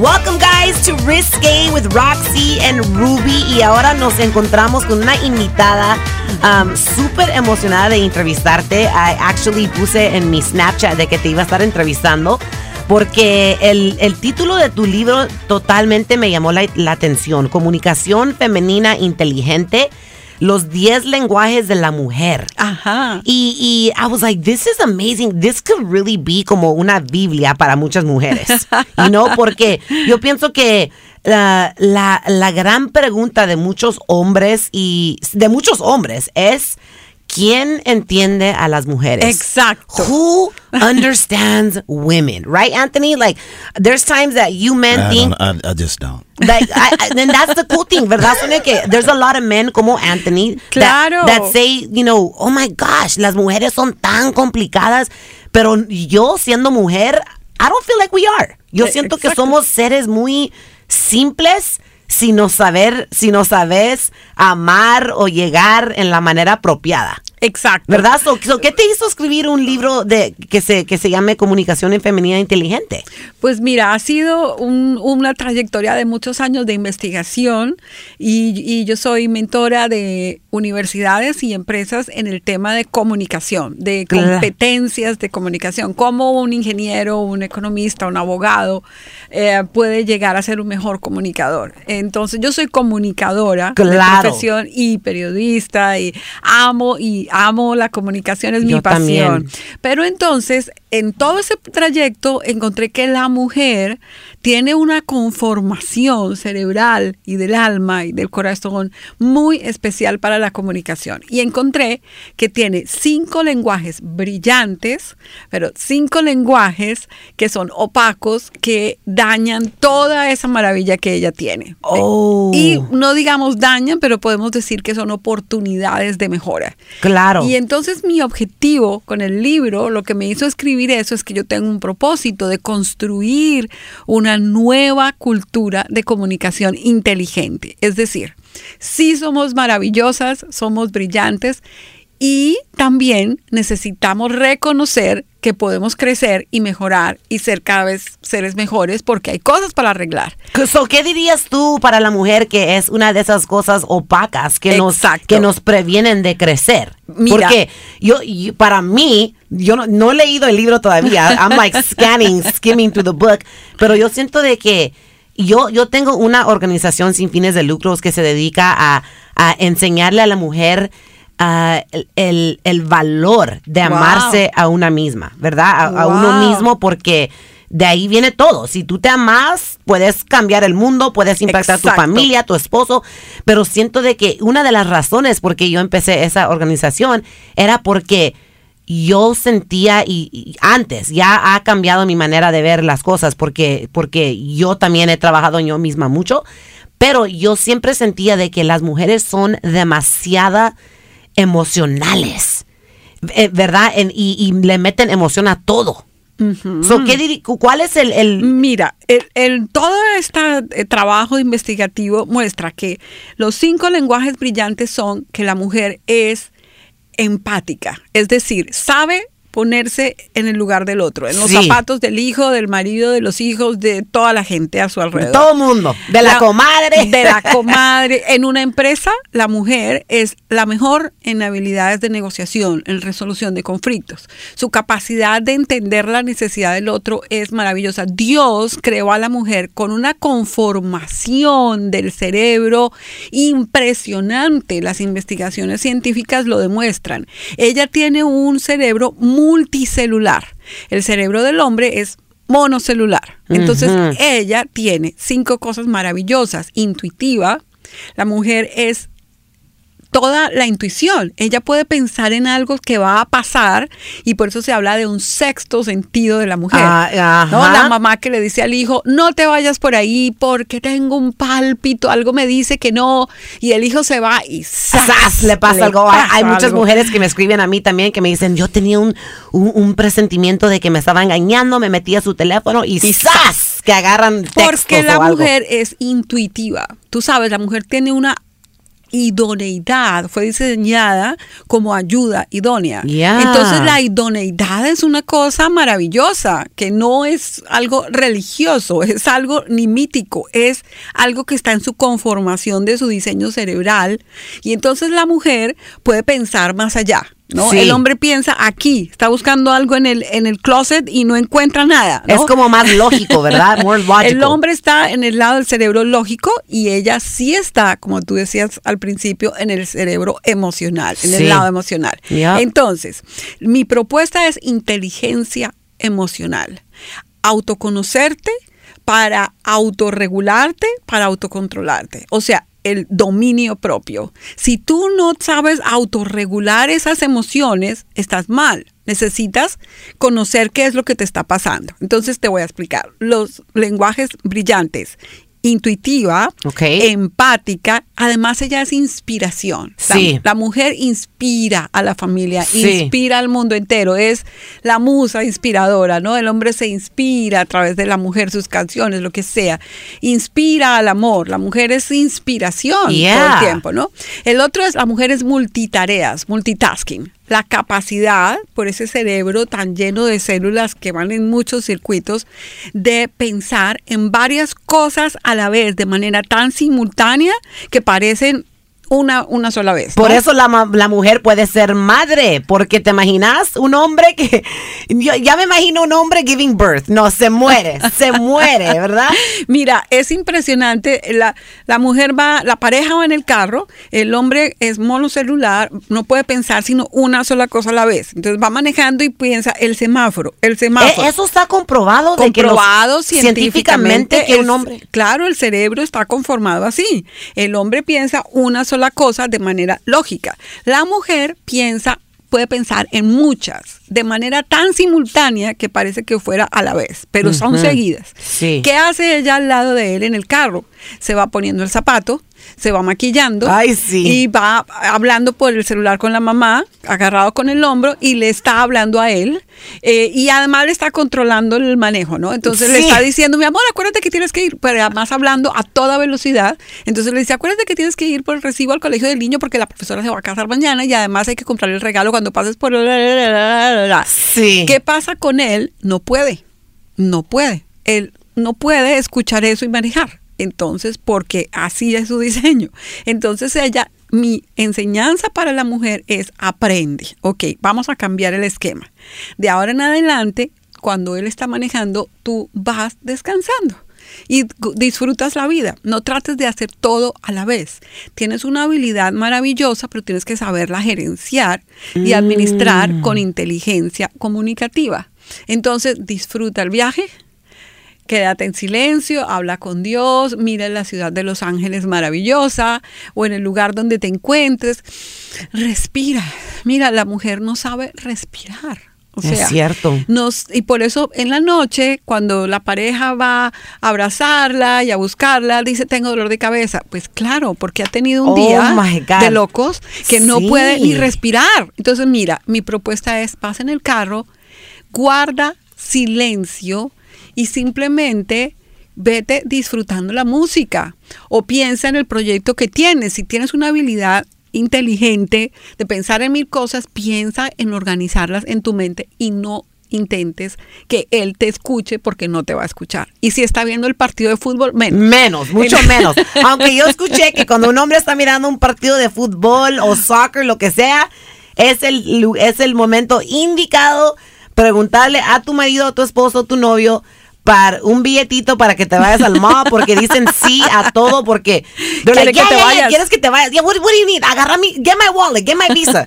Welcome guys to Risque with Roxy and Ruby y ahora nos encontramos con una invitada um, súper emocionada de entrevistarte. I actually puse en mi Snapchat de que te iba a estar entrevistando porque el, el título de tu libro totalmente me llamó la, la atención. Comunicación femenina inteligente los 10 lenguajes de la mujer. Ajá. Y, y I was like, this is amazing. This could really be como una Biblia para muchas mujeres. you know, porque yo pienso que la, la, la gran pregunta de muchos hombres y de muchos hombres es ¿Quién entiende a las mujeres? Exacto. Who understands women, right, Anthony? Like, there's times that you men I, think I just don't. Like I, then that's the cool thing, ¿verdad? Sonia? Que there's a lot of men como Anthony that, Claro. that say, you know, oh my gosh, las mujeres son tan complicadas, pero yo siendo mujer, I don't feel like we are. Yo Eh, siento que somos seres muy simples si no saber, si no sabes amar o llegar en la manera apropiada. Exacto. ¿Verdad? So, so, ¿Qué te hizo escribir un libro de que se, que se llame Comunicación en Femenina Inteligente? Pues mira, ha sido un- una trayectoria de muchos años de investigación y, y yo soy mentora de universidades y empresas en el tema de comunicación, de competencias de comunicación, cómo un ingeniero, un economista, un abogado eh, puede llegar a ser un mejor comunicador. Entonces yo soy comunicadora Claro. de profesión y periodista y amo y amo la comunicación, es mi pasión. también. Pero entonces, en todo ese trayecto, encontré que la mujer tiene una conformación cerebral y del alma y del corazón muy especial para la comunicación. Y encontré que tiene cinco lenguajes brillantes, pero cinco lenguajes que son opacos, que dañan toda esa maravilla que ella tiene. Oh. Y no digamos dañan, pero podemos decir que son oportunidades de mejora. Claro. Y entonces mi objetivo con el libro, lo que me hizo escribir eso es que yo tengo un propósito de construir una nueva cultura de comunicación inteligente. Es decir, sí somos maravillosas, somos brillantes y también necesitamos reconocer que podemos crecer y mejorar y ser cada vez seres mejores porque hay cosas para arreglar. So, ¿Qué dirías tú para la mujer que es una de esas cosas opacas que, nos, que nos previenen de crecer? Mira. Porque yo, yo- para mí, yo no, no he leído el libro todavía. I'm like scanning, skimming through the book. Pero yo siento de que yo, yo tengo una organización sin fines de lucros que se dedica a, a enseñarle a la mujer el, el- el valor de Wow. amarse a una misma, ¿verdad? A, a uno mismo porque de ahí viene todo. Si tú te amas, puedes cambiar el mundo, puedes impactar tu familia, tu esposo, pero siento de que una de las razones por que yo empecé esa organización era porque yo sentía y, y antes ya ha cambiado mi manera de ver las cosas porque porque yo también he trabajado en yo misma mucho, pero yo siempre sentía de que las mujeres son demasiada emocionales. eh, ¿Verdad? En- y, y le meten emoción a todo. So, ¿qué diri- ¿Cuál es el, el- Mira, el, el- todo este eh, trabajo investigativo muestra que los cinco lenguajes brillantes son que la mujer es empática, es decir, sabe ponerse en el lugar del otro, en los Sí. zapatos del hijo, del marido, de los hijos, de toda la gente a su alrededor. Todo mundo. De la, comadre. De la comadre. En una empresa, la mujer es la mejor en habilidades de negociación, en resolución de conflictos. Su capacidad de entender la necesidad del otro es maravillosa. Dios creó a la mujer con una conformación del cerebro impresionante. Las investigaciones científicas lo demuestran. Ella tiene un cerebro multicelular. El cerebro del hombre es monocelular. Entonces, ella tiene cinco cosas maravillosas. Intuitiva. La mujer es toda la intuición. Ella puede pensar en algo que va a pasar y por eso se habla de un sexto sentido de la mujer. Ah, ¿no? La mamá que le dice al hijo, no te vayas por ahí porque tengo un pálpito, algo me dice que no, y el hijo se va y ¡zas! ¡Zas! le pasa algo. Hay- muchas mujeres que me escriben a mí también que me dicen, yo tenía un, un, un presentimiento de que me estaba engañando, me metí a su teléfono y, Y ¡zas! que agarran textos Porque la o algo. mujer es intuitiva. Tú sabes, la mujer tiene una idoneidad, fue diseñada como ayuda idónea. Entonces la idoneidad es una cosa maravillosa, que no es algo religioso, es algo ni mítico, es algo que está en su conformación de su diseño cerebral. Y entonces la mujer puede pensar más allá. ¿No? Sí. El hombre piensa aquí, está buscando algo en el, en el closet y no encuentra nada. ¿no? Es como más lógico, ¿verdad? More. El hombre está en el lado del cerebro lógico y ella sí está, como tú decías al principio, en el cerebro emocional, en Sí. el lado emocional. Entonces, mi propuesta es inteligencia emocional. Autoconocerte para autorregularte, para autocontrolarte. O sea, el dominio propio. Si tú no sabes autorregular esas emociones, estás mal. Necesitas conocer qué es lo que te está pasando. Entonces te voy a explicar. Los lenguajes brillantes. Intuitiva, Ok. empática, además ella es inspiración. La- Sí. la mujer inspira a la familia, Sí. inspira al mundo entero, es la musa inspiradora, ¿no? El hombre se inspira a través de la mujer, sus canciones, lo que sea. Inspira al amor, la mujer es inspiración todo el tiempo, ¿no? El otro es, la mujer es multitareas, multitasking. La capacidad, por ese cerebro tan lleno de células que van en muchos circuitos, de pensar en varias cosas a la vez de manera tan simultánea que parecen una, una sola vez. Por eso la, la mujer puede ser madre, porque te imaginas un hombre que, yo ya me imagino un hombre giving birth, no, se muere, se muere, ¿verdad? Mira, es impresionante. La, la mujer va, la pareja va en el carro, el hombre es monocelular, no puede pensar sino una sola cosa a la vez. Entonces va manejando y piensa el semáforo, el semáforo. Eh, Eso está comprobado de que los- comprobado científicamente que un hombre Claro, el cerebro está conformado así. El hombre piensa una sola cosa de manera lógica. La mujer piensa puede pensar en muchas de manera tan simultánea que parece que fuera a la vez, pero son seguidas. Sí. ¿Qué hace ella al lado de él en el carro? Se va poniendo el zapato, se va maquillando Ay, sí. y va hablando por el celular con la mamá, agarrado con el hombro y le está hablando a él eh, y además le está controlando el manejo, ¿no? Entonces le está diciendo, mi amor, acuérdate que tienes que ir, pero además hablando a toda velocidad. Entonces le dice, acuérdate que tienes que ir por el recibo al colegio del niño porque la profesora se va a casar mañana y además hay que comprarle el regalo cuando pases por... la, la, la, la, la, la". Sí. ¿Qué pasa con él? No puede, no puede. Él no puede escuchar eso y manejar. Entonces, porque así es su diseño. Entonces ella, mi enseñanza para la mujer es aprende. Ok, vamos a cambiar el esquema. De ahora en adelante, cuando él está manejando, tú vas descansando y disfrutas la vida. No trates de hacer todo a la vez. Tienes una habilidad maravillosa, pero tienes que saberla gerenciar y administrar con inteligencia comunicativa. Entonces, disfruta el viaje, Quédate en silencio, habla con Dios, mira la ciudad de Los Ángeles maravillosa o en el lugar donde te encuentres. Respira. Mira, la mujer no sabe respirar. O Es sea, cierto. Nos, y por eso en la noche, cuando la pareja va a abrazarla y a buscarla, dice, tengo dolor de cabeza. Pues claro, porque ha tenido un Oh, día de locos que no puede ni respirar. Entonces, mira, mi propuesta es, pasa en el carro, guarda silencio y simplemente vete disfrutando la música o piensa en el proyecto que tienes. Si tienes una habilidad inteligente, de pensar en mil cosas, piensa en organizarlas en tu mente y no intentes que él te escuche porque no te va a escuchar. Y si está viendo el partido de fútbol, menos. Menos, mucho menos. Aunque yo escuché que cuando un hombre está mirando un partido de fútbol o soccer, lo que sea, es el, es el momento indicado preguntarle a tu marido, a tu esposo, a tu novio, para un billetito para que te vayas al mall, porque dicen sí a todo, porque they're Quiere like, que "Yeah, te yeah, vayas". quieres que te vayas. Yeah, what, what do you need? Agarra mi, get my wallet, get my visa.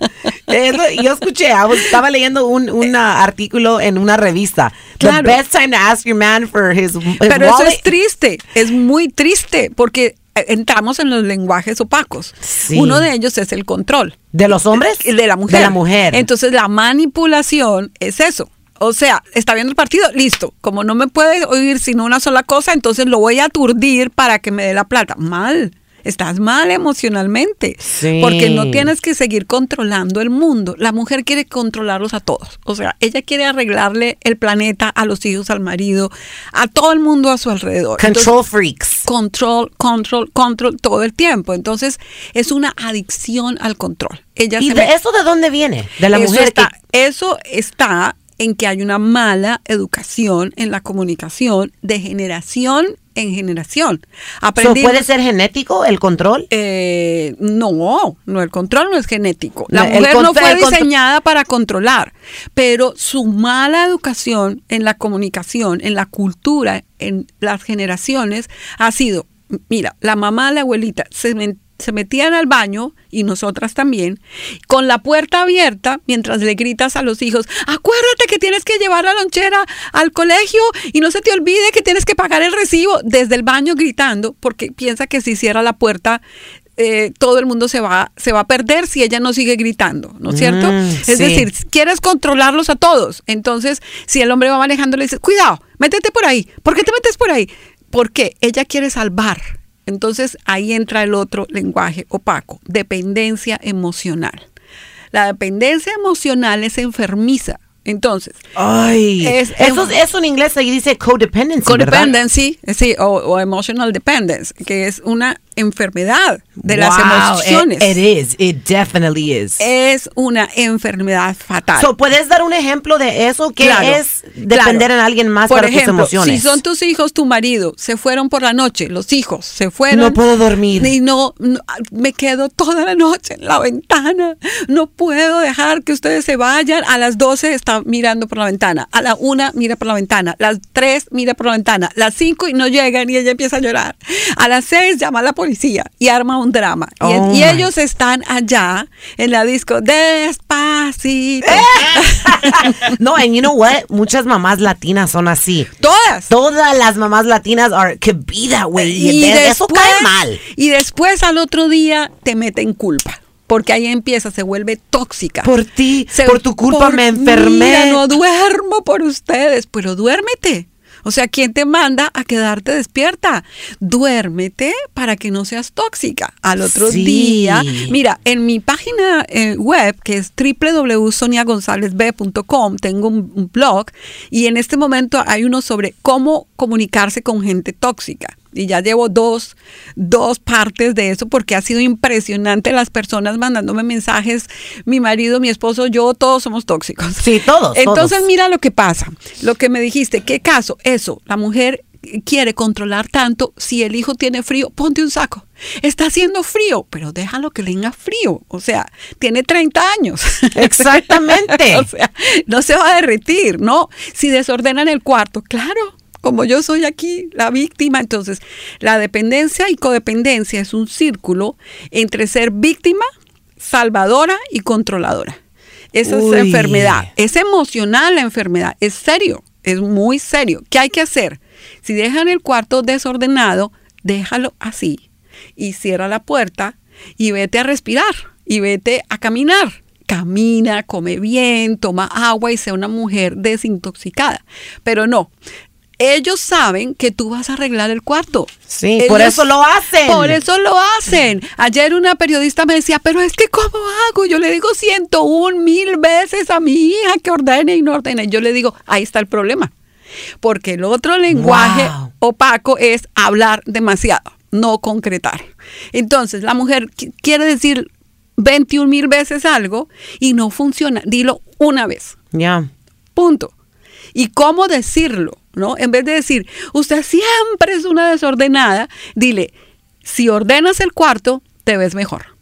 Yo escuché, estaba leyendo un, un artículo en una revista. Claro. The best time to ask your man for his, his Pero eso es triste, es muy triste porque eh, entramos en los lenguajes opacos. Sí. Uno de ellos es el control. ¿De los hombres? De la mujer. De la mujer. Entonces la manipulación es eso. O sea, está viendo el partido, listo. Como no me puede oír sino una sola cosa, entonces lo voy a aturdir para que me dé la plata. Mal. Estás mal emocionalmente. Sí. Porque no tienes que seguir controlando el mundo. La mujer quiere controlarlos a todos. O sea, ella quiere arreglarle el planeta a los hijos, al marido, a todo el mundo a su alrededor. Entonces, Control freaks. control, control, control todo el tiempo. Entonces, es una adicción al control. Ella ¿Y de me- eso de dónde viene? De la eso mujer está, que... eso está en que hay una mala educación en la comunicación de generación en generación. Aprendimos, ¿Puede ser genético el control? eh, no, no, el control no es genético. La No, mujer no fue diseñada para controlar, pero su mala educación en la comunicación, en la cultura, en las generaciones, ha sido, mira, la mamá, la abuelita, se, se metían al baño, y nosotras también, con la puerta abierta, mientras le gritas a los hijos, acuérdate que tienes que llevar la lonchera al colegio y no se te olvide que tienes que pagar el recibo, desde el baño gritando, porque piensa que si cierra la puerta, eh, todo el mundo se va, se va a perder si ella no sigue gritando, ¿no es cierto? Mm, es sí. decir, quieres controlarlos a todos. Entonces, si el hombre va manejando, le dices, cuidado, métete por ahí. ¿Por qué te metes por ahí? Porque ella quiere salvar. Entonces, ahí entra el otro lenguaje opaco, dependencia emocional. La dependencia emocional es enfermiza. Entonces, Ay, Es- eso, eso en inglés ahí dice codependency, ¿verdad? codependency, sí, o, o emotional dependence, que es una enfermedad de las Wow, emociones. It, it is, it definitely is. es una enfermedad fatal. So, ¿Puedes dar un ejemplo de eso? ¿Qué Claro, es depender claro. en alguien más Por para ejemplo, tus emociones? Si son tus hijos, tu marido, se fueron por la noche, los hijos se fueron. No puedo dormir. Y no, no, me quedo toda la noche en la ventana. No puedo dejar que ustedes se vayan. A las 12 está mirando por la ventana. A la 1 mira por la ventana. Las 3 mira por la ventana. Las 5 y no llegan y ella empieza a llorar. A las 6 llama a la policía y arma un drama. Y, Oh, y my. ellos están allá en la disco despacito. no, and you know what? Muchas mamás latinas son así. Todas. Todas las mamás latinas are could be that way. Y, de- eso cae mal. Y después al otro día te meten culpa. Porque ahí empieza, se vuelve tóxica. Por ti, Se- por tu culpa por- me enfermé. Mira, no duermo por ustedes, pero duérmete. O sea, ¿quién te manda a quedarte despierta? Duérmete para que no seas tóxica. Al otro Sí. día, mira, en mi página eh, web, que es www.soniagonzalezb.com, tengo un blog y en este momento hay uno sobre cómo comunicarse con gente tóxica. Y ya llevo dos, dos partes de eso porque ha sido impresionante las personas mandándome mensajes. Mi marido, mi esposo, yo, todos somos tóxicos. Sí, todos, Entonces, todos. mira lo que pasa. Lo que me dijiste, ¿qué caso? Eso, la mujer quiere controlar tanto. Si el hijo tiene frío, ponte un saco. Está haciendo frío, pero déjalo que tenga frío. O sea, tiene 30 años. Exactamente. o sea, no se va a derretir, ¿no? Si desordenan el cuarto, claro. Como yo soy aquí la víctima, entonces la dependencia y codependencia es un círculo entre ser víctima, salvadora y controladora. Esa Uy. es enfermedad. Es emocional la enfermedad. Es serio. Es muy serio. ¿Qué hay que hacer? Si dejan el cuarto desordenado, déjalo así. Y cierra la puerta y vete a respirar. Y vete a caminar. Camina, come bien, toma agua y sea una mujer desintoxicada. Pero no. Ellos saben que tú vas a arreglar el cuarto. Sí, por eso lo hacen. Por eso lo hacen. Ayer una periodista me decía, pero es que ¿cómo hago? Yo le digo 101 mil veces a mi hija que ordene y no ordene. Yo le digo, ahí está el problema. Porque el otro lenguaje Wow. opaco es hablar demasiado, no concretar. Entonces, la mujer qui- quiere decir 21 mil veces algo y no funciona. Dilo una vez. Ya. Punto. ¿Y cómo decirlo? ¿No? En vez de decir, usted siempre es una desordenada, dile, si ordenas el cuarto, te ves mejor.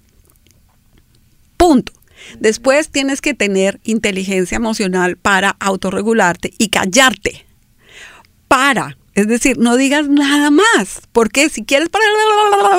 Punto. Después tienes que tener inteligencia emocional para autorregularte y callarte. Para. Es decir, no digas nada más. Porque si quieres para.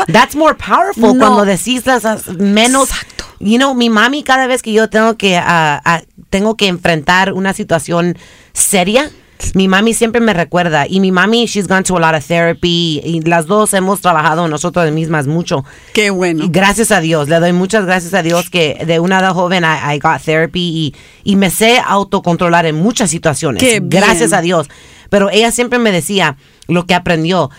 That's more powerful No. cuando decís las menos. Exacto. You know, mi mami cada vez que yo tengo que ah, ah, tengo que enfrentar una situación seria, mi mami siempre me recuerda y mi mami she's gone to a lot of therapy y las dos hemos trabajado nosotros mismas mucho. Qué bueno. Y gracias a Dios, le doy muchas gracias a Dios que de una edad joven I, I got therapy y, y me sé autocontrolar en muchas situaciones. Qué bien. Gracias a Dios. Pero ella siempre me decía lo que aprendió.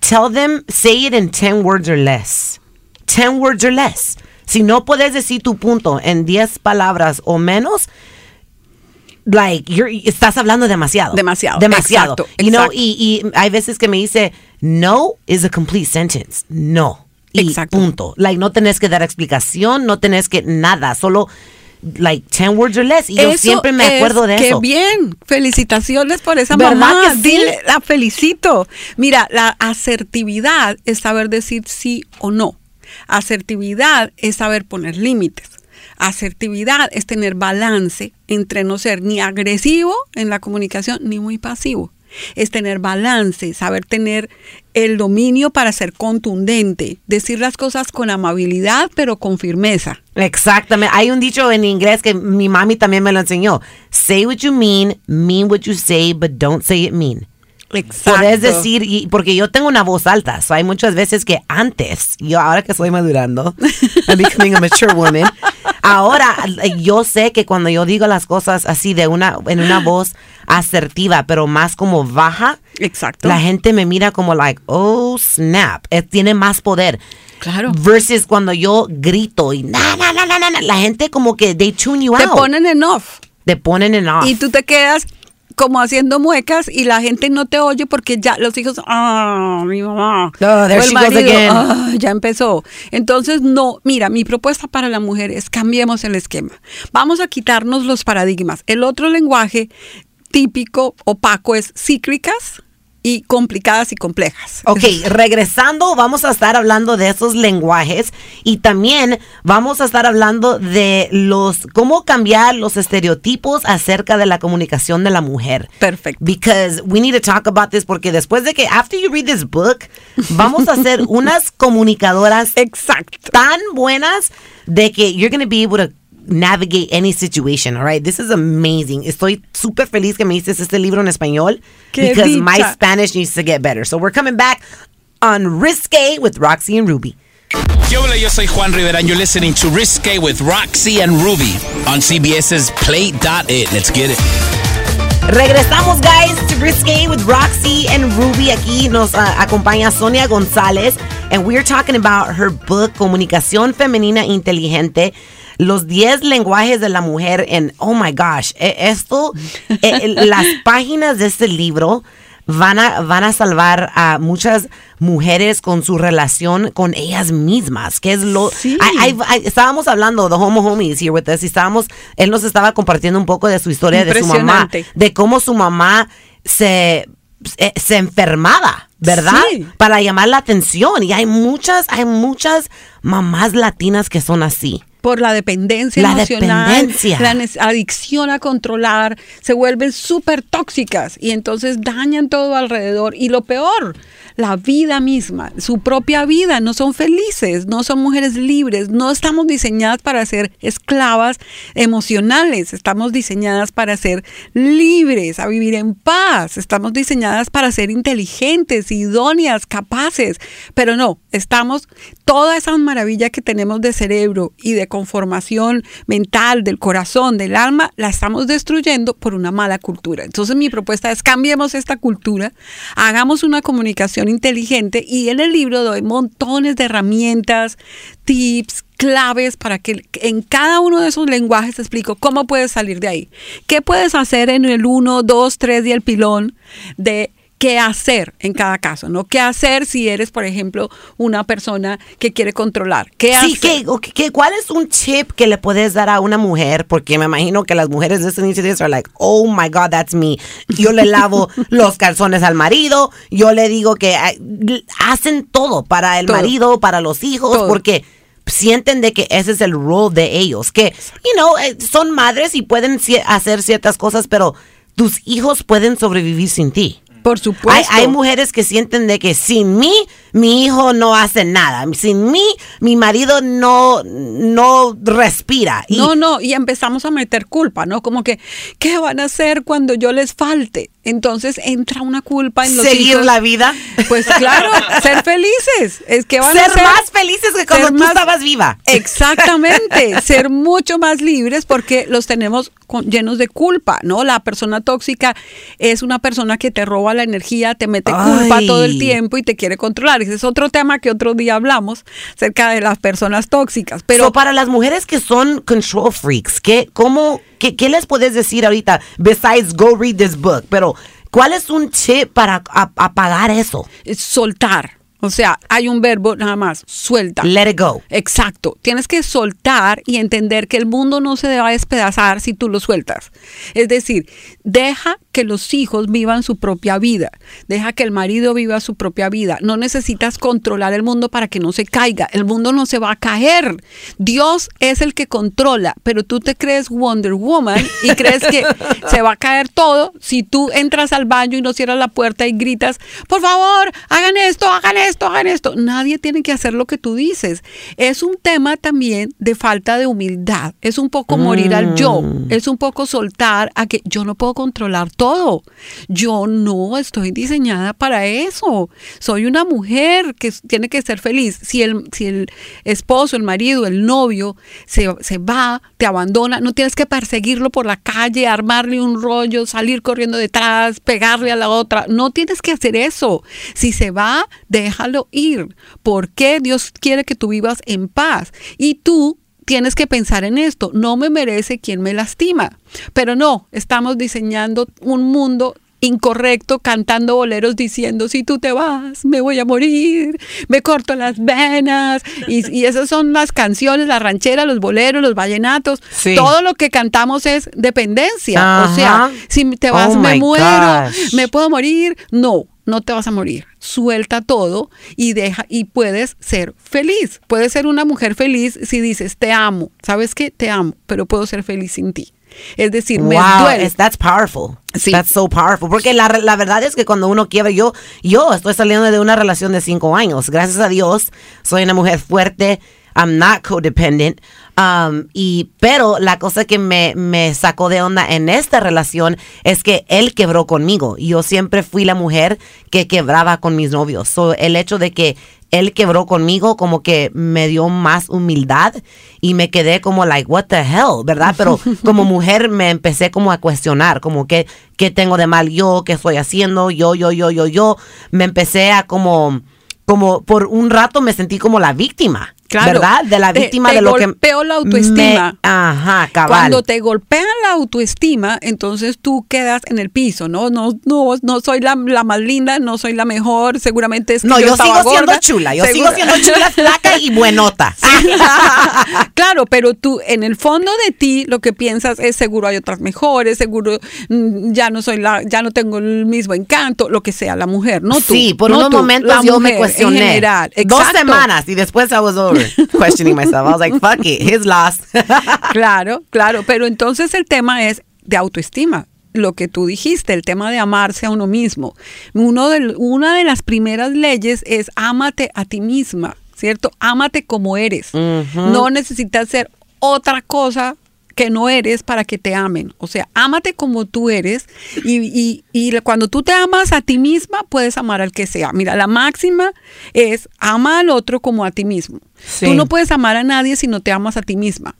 Tell them, say it in 10 words or less. 10 words or less. Si no puedes decir tu punto en 10 palabras o menos, like you're, estás hablando demasiado. Demasiado, Demasiado. exacto, You know, exacto. y, y hay veces que me dice, no is a complete sentence. No. Y Exacto. punto. Like, no tenés que dar explicación, no tenés que nada, solo like 10 words or less. Y yo Eso siempre me es- acuerdo de qué eso. bien. Felicitaciones por esa ¿Verdad mamá. sí? Dile, la felicito. Mira, la asertividad es saber decir sí o no. Asertividad es saber poner límites. Asertividad es tener balance entre no ser ni agresivo en la comunicación ni muy pasivo. Es tener balance, saber tener el dominio para ser contundente, decir las cosas con amabilidad pero con firmeza. Exactamente. Hay un dicho en inglés que mi mami también me lo enseñó. Say what you mean, mean what you say, but don't say it mean. Exacto. Puedes decir, y, porque yo tengo una voz alta, so hay muchas veces que antes, yo ahora que estoy madurando, I'm becoming a mature woman, ahora yo sé que cuando yo digo las cosas así de una, en una voz asertiva, pero más como baja, Exacto. la gente me mira como like, oh snap, eh, tiene más poder. Claro. Versus cuando yo grito y na, na, na, na, na, la gente como que they tune you te out. ponen en off Te ponen en off. y tú te quedas como haciendo muecas y la gente no te oye porque ya los hijos, ah, mi mamá. Oh, el marido. "Ah, ya empezó. Entonces, no, mira, mi propuesta para la mujer es cambiemos el esquema. Vamos a quitarnos los paradigmas. El otro lenguaje típico, opaco, es cíclicas y complicadas y complejas. Ok, regresando, vamos a estar hablando de esos lenguajes y también vamos a estar hablando de los cómo cambiar los estereotipos acerca de la comunicación de la mujer. Perfecto. Because we need to talk about this porque después de que after you read this book, vamos a ser unas comunicadoras Exacto. tan buenas de que you're going to be able to navigate any situation, all right? This is amazing. Estoy súper feliz que me dices este libro en español Qué because my. Spanish needs to get better. So we're coming back on Risque with Roxy and Ruby. Yo, hola, yo soy Juan Rivera and you're listening to Risque with Roxy and Ruby on CBS's Play.it. Let's get it. Regresamos, guys, to Risque with Roxy and Ruby. Aquí nos ah, acompaña Sonia González, and we're talking about her book, Comunicación Femenina Inteligente. Los 10 lenguajes de la mujer en, oh my gosh, eh, esto, eh, las páginas de este libro van a, van a salvar a muchas mujeres con su relación con ellas mismas, que es lo... Sí. I- I've- I- estábamos hablando, the Homo Homies here with us, y estábamos, él nos estaba compartiendo un poco de su historia de su mamá, de cómo su mamá se, se, se enfermaba, ¿verdad? Sí. Para llamar la atención. Y hay muchas, hay muchas mamás latinas que son así. Por la dependencia La emocional, dependencia. la adicción a controlar, se vuelven súper tóxicas y entonces dañan todo alrededor. Y lo peor, la vida misma, su propia vida, no son felices, no son mujeres libres, no estamos diseñadas para ser esclavas emocionales, estamos diseñadas para ser libres, a vivir en paz, estamos diseñadas para ser inteligentes, idóneas, capaces, pero no, estamos, toda esa maravilla que tenemos de cerebro y de conformación mental, del corazón, del alma, la estamos destruyendo por una mala cultura. Entonces mi propuesta es cambiemos esta cultura, hagamos una comunicación inteligente y en el libro doy montones de herramientas, tips, claves para que en cada uno de esos lenguajes te explico cómo puedes salir de ahí. ¿Qué puedes hacer en el 1, 2, 3 y el pilón de qué hacer en cada caso, ¿no? ¿Qué hacer si eres, por ejemplo, una persona que quiere controlar? ¿Qué Sí, hacer? ¿qué, o qué- ¿cuál es un tip que le puedes dar a una mujer? Porque me imagino que las mujeres listening to this are like, oh my God, that's me. Yo le lavo los calzones al marido, yo le digo que l- hacen todo para el Todo. marido, para los hijos, Todo. porque sienten de que ese es el role de ellos, que, you know, eh, son madres y pueden hacer ciertas cosas, pero tus hijos pueden sobrevivir sin ti. Por supuesto. Hay, hay mujeres que sienten de que sin mí, mi hijo no hace nada. Sin mí, mi marido no, no respira. Y No, no, y empezamos a meter culpa, ¿no? Como que, ¿qué van a hacer cuando yo les falte? Entonces entra una culpa en los seguir hijos. la vida. Pues claro, ser felices. Es que van a ser más felices que cuando tú más- estabas viva. Exactamente, ser mucho más libres porque los tenemos con- llenos de culpa, ¿no? La persona tóxica es una persona que te roba la energía, te mete culpa todo el tiempo y te quiere controlar. Es otro tema que otro día hablamos acerca de las personas tóxicas. Pero para las mujeres que son control freaks, ¿qué, cómo, qué, qué les puedes decir ahorita? Besides, go read this book. Pero, ¿cuál es un tip para apagar eso? es soltar. O sea, hay un verbo nada más, suelta. Let it go. Exacto. Tienes que soltar y entender que el mundo no se va a despedazar si tú lo sueltas. Es decir, deja que los hijos vivan su propia vida. Deja que el marido viva su propia vida. No necesitas controlar el mundo para que no se caiga. El mundo no se va a caer. Dios es el que controla, pero tú te crees Wonder Woman y crees que se va a caer todo si tú entras al baño y no cierras la puerta y gritas, por favor, hagan esto, hagan esto, hagan esto. Nadie tiene que hacer lo que tú dices. Es un tema también de falta de humildad. Es un poco morir al yo. Es un poco soltar a que yo no puedo controlar todo. Yo no estoy diseñada para eso. Soy una mujer que tiene que ser feliz. Si el, si el esposo, el marido, el novio se, se va, te abandona, no tienes que perseguirlo por la calle, armarle un rollo, salir corriendo detrás, pegarle a la otra. No tienes que hacer eso. Si se va, déjalo ir. Porque Dios quiere que tú vivas en paz. Y tú tienes que pensar en esto, no me merece quien me lastima. Pero no, estamos diseñando un mundo incorrecto cantando boleros diciendo si tú te vas me voy a morir me corto las venas y, y esas son las canciones las rancheras los boleros los vallenatos Sí. todo lo que cantamos es dependencia o sea si te vas Oh me muero gosh. me puedo morir no no te vas a morir. Suelta todo y deja y puedes ser feliz. Puedes ser una mujer feliz si dices te amo. ¿Sabes qué? Te amo, pero puedo ser feliz sin ti. Es decir, me wow, duele. es- that's powerful. Sí. That's so powerful. Porque la, la verdad es que cuando uno quiebra, yo, yo estoy saliendo de una relación de cinco años. Gracias a Dios, soy una mujer fuerte. I'm not codependent. Um, y, pero la cosa que me, me sacó de onda en esta relación es que él quebró conmigo. Yo siempre fui la mujer que quebraba con mis novios. So, el hecho de que él quebró conmigo como que me dio más humildad y me quedé como like what the hell, ¿verdad? Pero como mujer me empecé como a cuestionar, como que qué tengo de mal yo, qué estoy haciendo, yo yo yo yo yo, me empecé a como como por un rato me sentí como la víctima. Claro. ¿Verdad? De la víctima te de lo que golpeó la autoestima. me- ajá, cabal. Cuando te golpean la autoestima, entonces tú quedas en el piso, ¿no? No, no, no soy la, la más linda, no soy la mejor, seguramente es que no, yo, estaba sigo siendo chula, yo segura- sigo siendo chula, flaca y buenota. claro, pero tú en el fondo de ti lo que piensas es seguro hay otras mejores, seguro mm, ya no soy la, ya no tengo el mismo encanto, lo que sea la mujer, no tú. Sí, por no unos tú, momentos yo me cuestioné. En general, Dos semanas y después I was over questioning myself. I was like, fuck it, his loss. Claro, claro, pero entonces el tema es de autoestima. Lo que tú dijiste, el tema de amarse a uno mismo. Uno de, una de las primeras leyes es ámate a ti misma, ¿cierto? Ámate como eres. No necesitas ser otra cosa que no eres para que te amen. O sea, ámate como tú eres y, y- y cuando tú te amas a ti misma, puedes amar al que sea. Mira, la máxima es ama al otro como a ti mismo. Sí. Tú no puedes amar a nadie si no te amas a ti misma.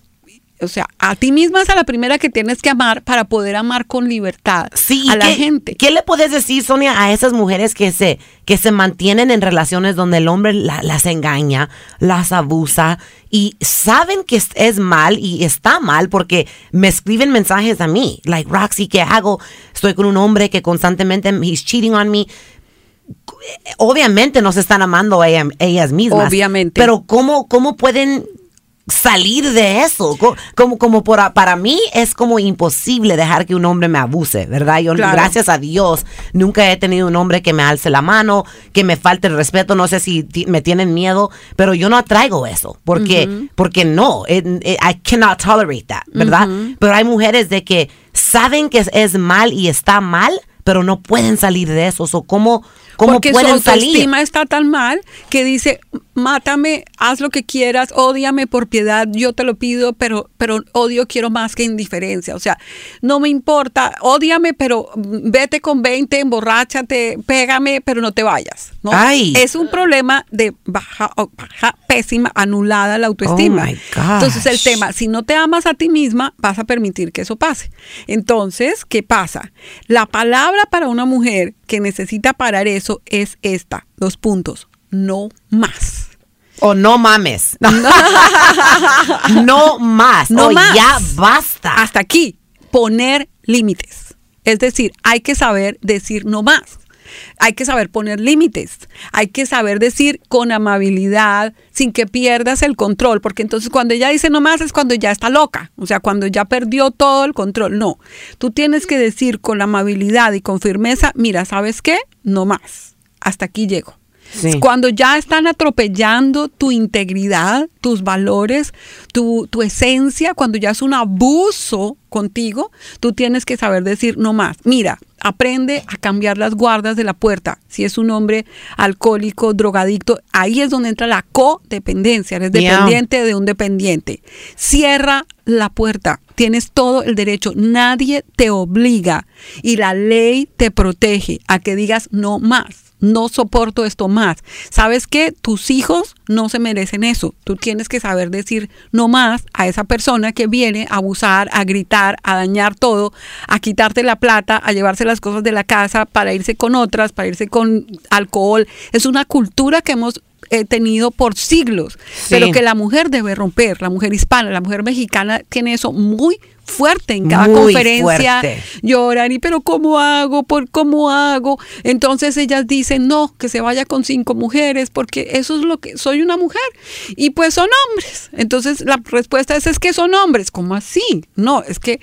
O sea, a ti misma es a la primera que tienes que amar para poder amar con libertad Sí, ¿y a la qué- gente. ¿Qué le puedes decir, Sonia, a esas mujeres que se, que se mantienen en relaciones donde el hombre la- las engaña, las abusa y saben que es, es mal y está mal porque me escriben mensajes a mí, like Roxy, ¿qué hago? Estoy con un hombre que constantemente he's cheating on me, obviamente no se están amando a ellas mismas. Obviamente. Pero ¿cómo, cómo pueden salir de eso? Co- Como, como por, para mí es como imposible dejar que un hombre me abuse, ¿verdad? Yo, Claro. gracias a Dios, nunca he tenido un hombre que me alce la mano, que me falte el respeto, no sé si me tienen miedo, pero yo no atraigo eso, porque, porque no, it- it- I cannot tolerate that, ¿verdad? Pero hay mujeres de que saben que es, es mal y está mal, pero no pueden salir de eso. O ¿Cómo, cómo Porque su salir? autoestima está tan mal que dice, mátame, haz lo que quieras, ódiame por piedad, yo te lo pido, pero, pero odio quiero más que indiferencia. O sea, no me importa, ódiame, pero vete con 20, emborráchate, pégame, pero no te vayas. ¿No? Ay. Es un problema de baja, o baja, pésima, anulada la autoestima. Oh. Entonces el tema, si no te amas a ti misma, vas a permitir que eso pase. Entonces, ¿qué pasa? La palabra para una mujer que necesita parar eso es esta, dos puntos, no más. O no mames. no más. No o más. ya basta. Hasta aquí, poner límites. Es decir, hay que saber decir no más. Hay que saber poner límites. Hay que saber decir con amabilidad, sin que pierdas el control, porque entonces cuando ella dice no más es cuando ya está loca, o sea, cuando ya perdió todo el control. No, tú tienes que decir con amabilidad y con firmeza, mira, ¿sabes qué? No más. Hasta aquí llego. Sí. Cuando ya están atropellando tu integridad, tus valores, tu, tu esencia, cuando ya es un abuso contigo, tú tienes que saber decir no más. Mira, aprende a cambiar las guardas de la puerta. Si es un hombre alcohólico, drogadicto, ahí es donde entra la codependencia. Eres Yeah. dependiente de un dependiente. Cierra la puerta. Tienes todo el derecho. Nadie te obliga y la ley te protege a que digas no más. No soporto esto más. ¿Sabes qué? Tus hijos no se merecen eso. Tú tienes que saber decir no más a esa persona que viene a abusar, a gritar, a dañar todo, a quitarte la plata, a llevarse las cosas de la casa para irse con otras, para irse con alcohol. Es una cultura que hemos eh, tenido por siglos, pero que la mujer debe romper, la mujer hispana, la mujer mexicana tiene eso muy fuerte en cada Muy conferencia fuerte. lloran y pero cómo hago por cómo hago entonces ellas dicen no que se vaya con cinco mujeres porque eso es lo que soy una mujer y pues son hombres entonces la respuesta es es que son hombres cómo así no es que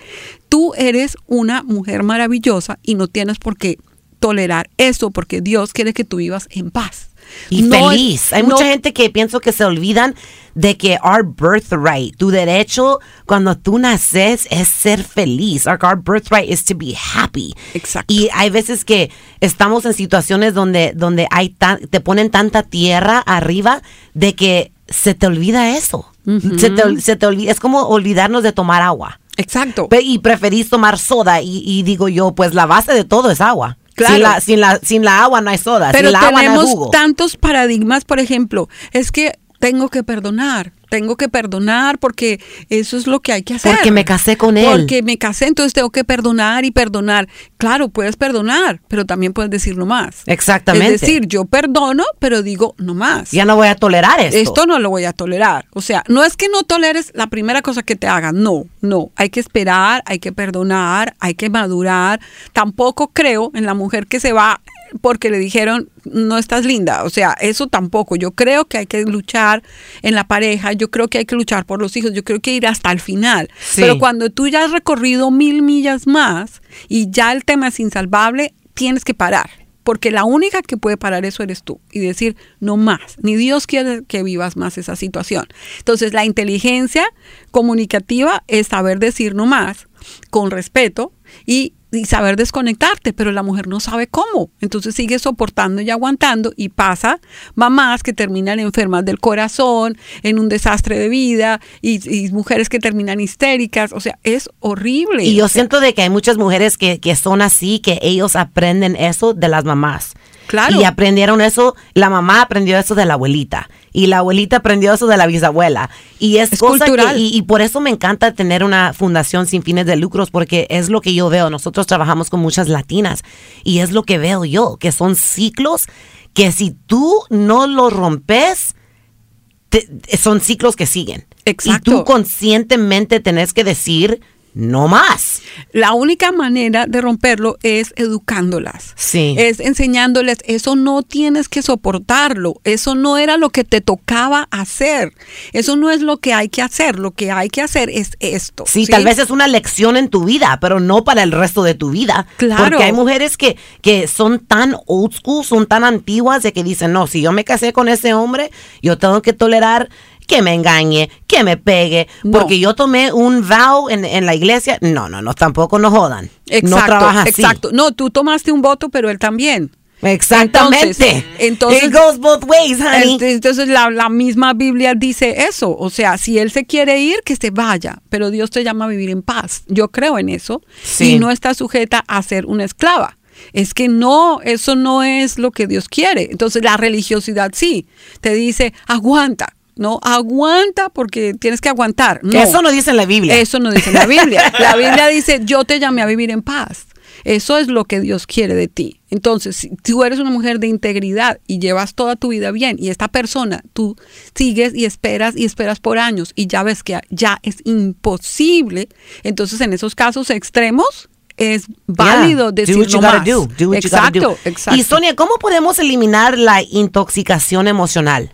tú eres una mujer maravillosa y no tienes por qué tolerar eso porque Dios quiere que tú vivas en paz. Y No feliz. Hay no- mucha gente que pienso que se olvidan de que our birthright, tu derecho cuando tú naces es ser feliz. Our, our birthright is to be happy. Exacto. Y hay veces que estamos en situaciones donde, donde hay tan- te ponen tanta tierra arriba de que se te olvida eso. se, te, se te olvida. Es como olvidarnos de tomar agua. exacto Y preferís tomar soda. Y, y digo yo, pues la base de todo es agua. Claro. Sin, la, sin, la, sin la agua no hay soda. Pero sin la agua no hay tenemos jugo. tantos paradigmas, por ejemplo, es que tengo que perdonar, tengo que perdonar porque eso es lo que hay que hacer. Porque me casé con él. Porque me casé, entonces tengo que perdonar y perdonar. Claro, puedes perdonar, pero también puedes decir no más. Exactamente. Es decir, yo perdono, pero digo no más. Ya no voy a tolerar esto. Esto no lo voy a tolerar. O sea, no es que no toleres la primera cosa que te hagan, no, no. Hay que esperar, hay que perdonar, hay que madurar. Tampoco creo en la mujer que se va porque le dijeron no estás linda. O sea, eso tampoco. Yo creo que hay que luchar en la pareja, yo creo que hay que luchar por los hijos, yo creo que ir hasta el final. Sí. Pero cuando tú ya has recorrido mil millas más y ya el tema es insalvable, tienes que parar. Porque la única que puede parar eso eres tú y decir no más. Ni Dios quiere que vivas más esa situación. Entonces, la inteligencia comunicativa es saber decir no más con respeto y, y saber desconectarte, pero la mujer no sabe cómo. Entonces sigue soportando y aguantando y pasa mamás que terminan enfermas del corazón, en un desastre de vida y, y mujeres que terminan histéricas. O sea, es horrible. Y yo siento de que hay muchas mujeres que, que son así, que ellos aprenden eso de las mamás. Claro. Y aprendieron eso, la mamá aprendió eso de la abuelita. Y la abuelita aprendió eso de la bisabuela. Y es, Es cosa que- cultural. y, y por eso me encanta tener una fundación sin fines de lucros, porque es lo que yo veo. Nosotros trabajamos con muchas latinas. Y es lo que veo yo, que son ciclos que si tú no los rompes, te- son ciclos que siguen. Exacto. Y tú conscientemente tenés que decir no más. La única manera de romperlo es educándolas. Sí. Es enseñándoles, eso no tienes que soportarlo, eso no era lo que te tocaba hacer, eso no es lo que hay que hacer, lo que hay que hacer es esto. Sí, tal vez es una lección en tu vida, pero no para el resto de tu vida. Claro. Porque hay mujeres que, que son tan old school, son tan antiguas de que dicen, no, si yo me casé con ese hombre, yo tengo que tolerar que me engañe, que me pegue, No. porque yo tomé un vow en, en la iglesia. No, no, no, tampoco nos jodan. Exacto, no trabaja así. exacto. No, tú tomaste un voto, pero él también. Exactamente. Entonces, entonces- It goes both ways, honey. Entonces la, la misma Biblia dice eso, o sea, si él se quiere ir, que se vaya, pero Dios te llama a vivir en paz. Yo creo en eso Sí. y no está sujeta a ser una esclava. Es que no, eso no es lo que Dios quiere. Entonces la religiosidad sí, te dice, aguanta, no, aguanta porque tienes que aguantar. No. Eso no dice en la Biblia. Eso no dice la Biblia. La Biblia dice, yo te llamé a vivir en paz. Eso es lo que Dios quiere de ti. Entonces, si tú eres una mujer de integridad y llevas toda tu vida bien y esta persona, tú sigues y esperas y esperas por años y ya ves que ya es imposible, entonces en esos casos extremos es válido Yeah. decir do what you no más. do. Do what you exacto, do. exacto. Y Sonia, ¿cómo podemos eliminar la intoxicación emocional?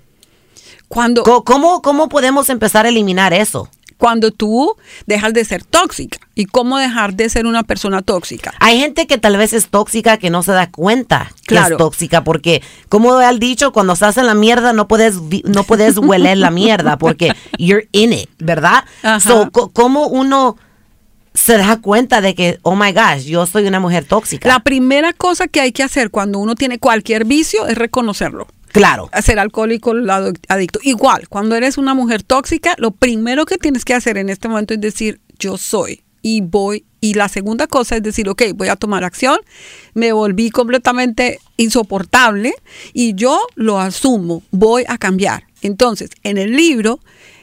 Cuando, ¿Cómo, cómo podemos empezar a eliminar eso? cuando tú dejas de ser tóxica y cómo dejar de ser una persona tóxica. Hay gente que tal vez es tóxica que no se da cuenta que es tóxica porque, como he dicho, cuando estás en la mierda no puedes no puedes hueler la mierda porque you're in it, ¿verdad? Ajá. So, ¿cómo uno se da cuenta de que, oh my gosh, yo soy una mujer tóxica? La primera cosa que hay que hacer cuando uno tiene cualquier vicio es reconocerlo. Claro. Ser alcohólico, lado adicto. Igual, cuando eres una mujer tóxica, lo primero que tienes que hacer en este momento es decir, yo soy y voy. Y la segunda cosa es decir, ok, voy a tomar acción, me volví completamente insoportable y yo lo asumo, voy a cambiar. Entonces, en el libro,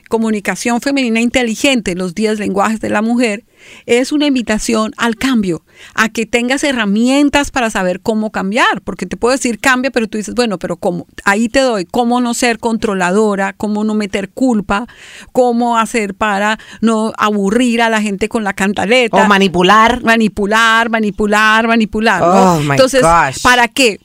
Comunicación Femenina Inteligente, los 10 lenguajes de la mujer, es una invitación al cambio, a que tengas herramientas para saber cómo cambiar, porque te puedo decir cambia, pero tú dices, bueno, pero ¿cómo? Ahí te doy cómo no ser controladora, cómo no meter culpa, cómo hacer para no aburrir a la gente con la cantaleta. O manipular. Manipular, manipular, manipular. ¿no? Oh, my Entonces, gosh. ¿para qué?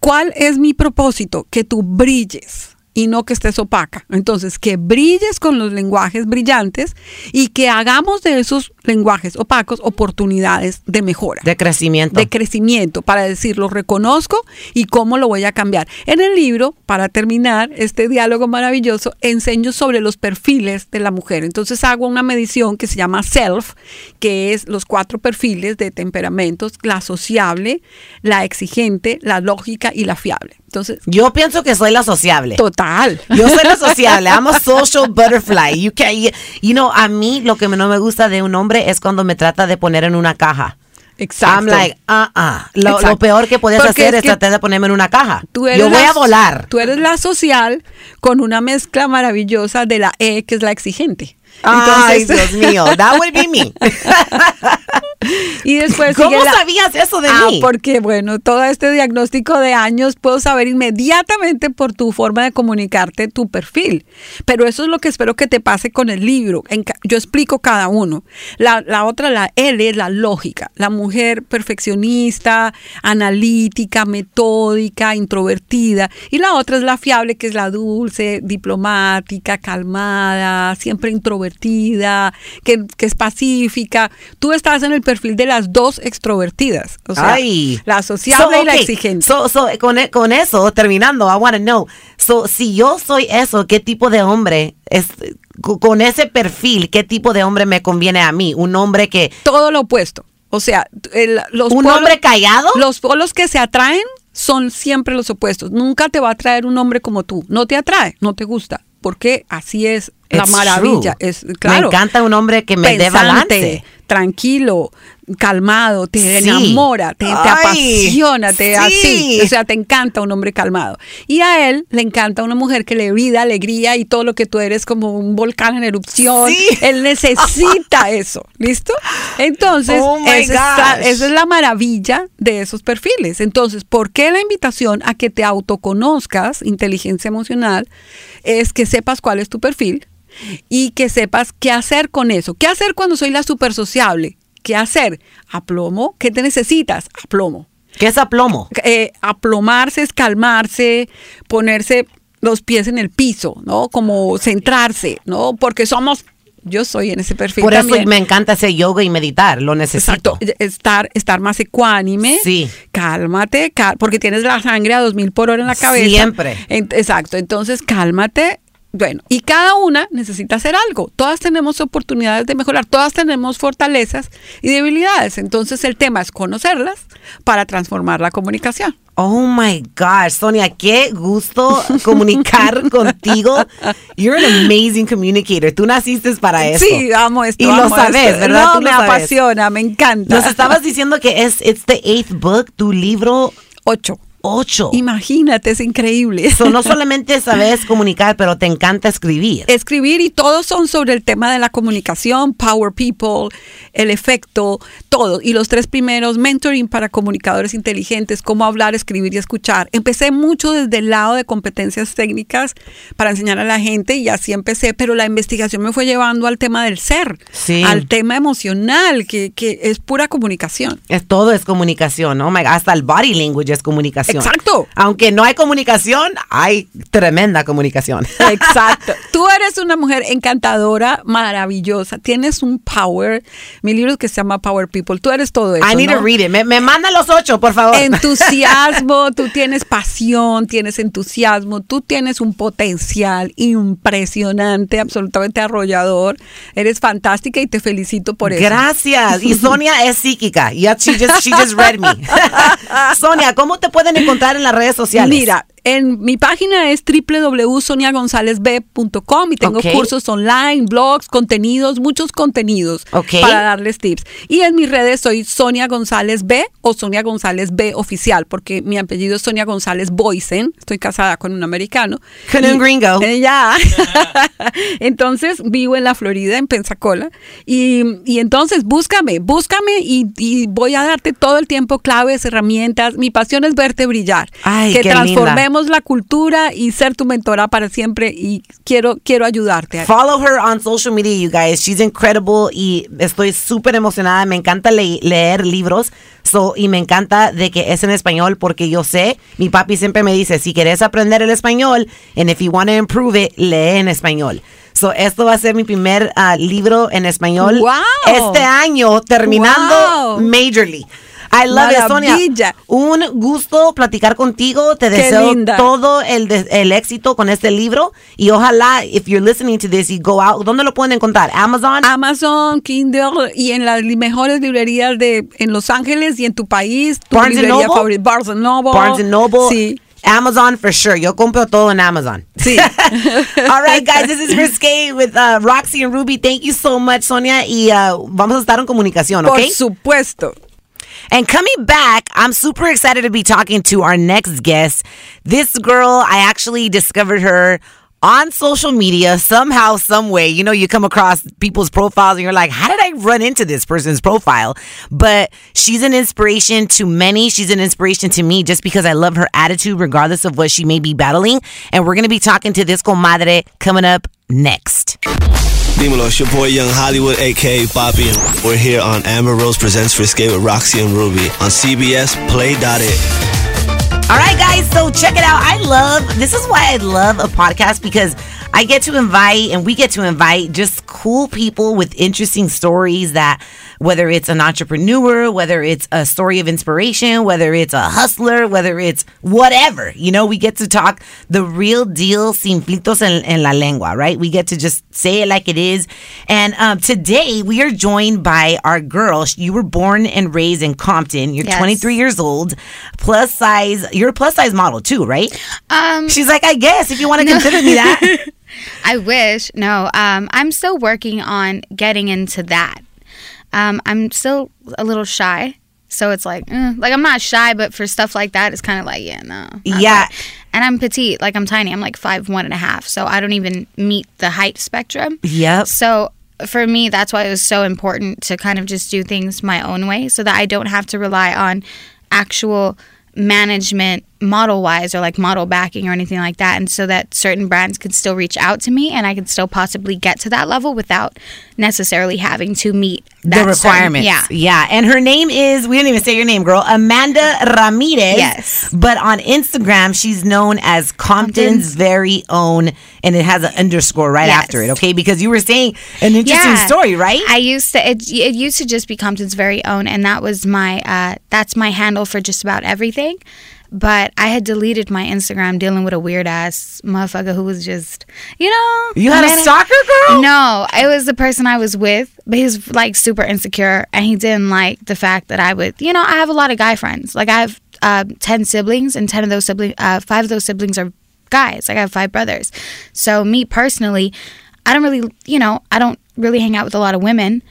¿Cuál es mi propósito? Que tú brilles y no que estés opaca. Entonces, que brilles con los lenguajes brillantes y que hagamos de esos lenguajes opacos oportunidades de mejora. De crecimiento. de crecimiento, para decir, lo reconozco y cómo lo voy a cambiar. En el libro, para terminar este diálogo maravilloso, enseño sobre los perfiles de la mujer. Entonces hago una medición que se llama SELF, que es los cuatro perfiles de temperamentos, la sociable, la exigente, la lógica y la fiable. Entonces, Yo pienso que soy la sociable. total. Yo soy la sociable. I'm a social butterfly. You can, you, know, a mí lo que no me gusta de un hombre es cuando me trata de poner en una caja. Exacto. I'm like, ah, ah. Lo, peor que puedes Porque hacer es es, que tratar de ponerme en una caja. Tú eres Yo voy la- a volar. Tú eres la social con una mezcla maravillosa de la E, que es la exigente. Ay, Entonces- Dios mío, that would be me. Y después ¿Cómo la- sabías eso de ah, mí? porque bueno, todo este diagnóstico de años puedo saber inmediatamente por tu forma de comunicarte tu perfil. Pero eso es lo que espero que te pase con el libro. En ca- yo explico cada uno. La, la otra, la L, es la lógica. La mujer perfeccionista, analítica, metódica, introvertida. Y la otra es la fiable, que es la dulce, diplomática, calmada, siempre introvertida, que, que es pacífica. Tú estás en el perfil de las dos extrovertidas. O sea, Ay. la sociable So, y la okay. exigente. So, so, con, e- con eso, terminando, I want to know. So, si yo soy eso, ¿qué tipo de hombre es? co- Con ese perfil, ¿qué tipo de hombre me conviene a mí? Un hombre que. todo lo opuesto. O sea, el- los ¿Un polos- hombre callado? Los polos que se atraen son siempre los opuestos. Nunca te va a atraer un hombre como tú. No te atrae, no te gusta. Porque así es la It's maravilla. true. Es, claro, Me encanta un hombre que me dé balance. tranquilo, calmado, te Sí. enamora, te, apasiona, te sí. así. O sea, te encanta un hombre calmado. Y a él le encanta una mujer que le vida, alegría y todo lo que tú eres como un volcán en erupción. Sí. Él necesita eso. ¿Listo? Entonces, Oh esa, es esa es la maravilla de esos perfiles. Entonces, ¿por qué la invitación a que te autoconozcas, inteligencia emocional, es que sepas cuál es tu perfil? y que sepas qué hacer con eso. ¿Qué hacer cuando soy la súper sociable? ¿Qué hacer? Aplomo. ¿Qué te necesitas? Aplomo. ¿Qué es aplomo? Eh, aplomarse es calmarse, ponerse los pies en el piso, ¿no? Como centrarse, ¿no? Porque somos, yo soy en ese perfil Por eso me encanta hacer yoga y meditar, lo necesito. Exacto, estar, estar más ecuánime. Sí. Cálmate, cal- porque tienes la sangre a 2000 por hora en la cabeza. Siempre. En- exacto, entonces cálmate. Bueno, y cada una necesita hacer algo. Todas tenemos oportunidades de mejorar, todas tenemos fortalezas y debilidades. Entonces el tema es conocerlas para transformar la comunicación. Oh my gosh, Sonia, qué gusto comunicar contigo. You're an amazing communicator. Tú naciste para eso. Sí, amo esto. Y lo sabes, esto. ¿verdad? No, Tú me sabes. apasiona, me encanta. Nos estabas diciendo que es it's the eighth book, tu libro Ocho. Ocho. Imagínate, es increíble. So, no solamente sabes comunicar, pero te encanta escribir. escribir y todos son sobre el tema de la comunicación, Power People, el efecto, todo. Y los tres primeros, mentoring para comunicadores inteligentes, cómo hablar, escribir y escuchar. Empecé mucho desde el lado de competencias técnicas para enseñar a la gente y así empecé, pero la investigación me fue llevando al tema del ser, Sí. al tema emocional, que, que es pura comunicación. Es, todo es comunicación, God, hasta el body language es comunicación. Exacto. Aunque no hay comunicación, hay tremenda comunicación. Exacto. Tú eres una mujer encantadora, maravillosa. Tienes un power. Mi libro que se llama Power People. Tú eres todo eso. I need ¿no? to read it. Me, me manda los ocho, por favor. Entusiasmo, tú tienes pasión, tienes entusiasmo, tú tienes un potencial impresionante, absolutamente arrollador. Eres fantástica y te felicito por eso. Gracias. Y Sonia es psíquica. Yeah, she just, she just read me. Sonia, ¿cómo te pueden encontrar en las redes sociales? Mira, en mi página es www.soniagonzalezb.com y tengo cursos online, blogs, contenidos, muchos contenidos para darles tips. Y en mis redes soy Sonia González B o Sonia González B oficial, porque mi apellido es Sonia González Boysen. Estoy casada con un americano. Con un gringo. Eh, ya. entonces vivo en la Florida, en Pensacola. Y, y entonces búscame, búscame y, y voy a darte todo el tiempo claves, herramientas. Mi pasión es verte brillar. Ay, que qué linda. transformemos la cultura y ser tu mentora para siempre. Y quiero, quiero ayudarte. Follow her on social media, you guys. She's incredible y estoy súper emocionada. Me encanta le- leer libros so, y me encanta de que es en español porque yo sé, mi papi siempre me dice, si quieres aprender el español and if you want to improve it, lee en español. So, esto va a ser mi primer ah, libro en español Wow. este año, terminando Wow. majorly. I love it, Sonia. Un gusto platicar contigo. Te Qué deseo linda. todo el, el éxito con este libro. Y ojalá, if you're listening to this, you go out. ¿Dónde lo pueden encontrar? Amazon. Amazon, Kindle y en las mejores librerías de en Los Ángeles y en tu país. Tu Barnes and librería Noble? favorita. Barnes Noble. Barnes Noble. Sí. Amazon for sure. Yo compro todo en Amazon. Sí. All right, guys, this is Risque with uh, Roxy and Ruby. Thank you so much, Sonia. Y uh, vamos a estar en comunicación, Por ¿ok? supuesto. And coming back, I'm super excited to be talking to our next guest. This girl, I actually discovered her on social media somehow, some way. You know, you come across people's profiles and you're like, how did I run into this person's profile? But she's an inspiration to many. She's an inspiration to me just because I love her attitude, regardless of what she may be battling. And we're going to be talking to this comadre coming up next. Dímelo, it's your boy Young Hollywood, aka Bobby, we're here on Amber Rose Presents Risque with Roxy and Ruby on CBS Play.it. All right, guys. So check it out. I love this is why I love a podcast because I get to invite and we get to invite just cool people with interesting stories that whether it's an entrepreneur, whether it's a story of inspiration, whether it's a hustler, whether it's whatever, you know, we get to talk the real deal sin filtros en, en la lengua, right? We get to just say it like it is. And um, today we are joined by our girl. You were born and raised in Compton. You're Yes. 23 years old, plus size. You're a plus size model too, right? Um, She's like, I guess if you want to consider me that. I wish. No, um, I'm still working on getting into that. Um, I'm still a little shy. So it's like, eh, like I'm not shy, but for stuff like that, it's kind of like, yeah, no. Yeah. that. And I'm petite, like I'm tiny. I'm like five one and a half, so I don't even meet the height spectrum. Yep. So for me, that's why it was so important to kind of just do things my own way, so that I don't have to rely on actual management model wise or like model backing or anything like that. And so that certain brands could still reach out to me and I could still possibly get to that level without necessarily having to meet that the certain- requirements. yeah. Yeah. And her name is, we didn't even say your name, girl, Amanda Ramirez. Yes. But on Instagram, she's known as Compton's Compton's. very own, and it has an underscore right Yes. after it, okay? Because you were saying an interesting Yeah. story, right? I used to it, it used to just be Compton's very own and that was my uh that's my handle for just about everything. But I had deleted my Instagram dealing with a weird ass motherfucker who was just, you know. you had a soccer girl? No, it was the person I was with, but he was like super insecure and he didn't like the fact that I would, you know, I have a lot of guy friends. Like I have uh, 10 siblings and 10 of those siblings, uh, five of those siblings are guys. Like I have five brothers. So me personally, I don't really, you know, I don't really hang out with a lot of women.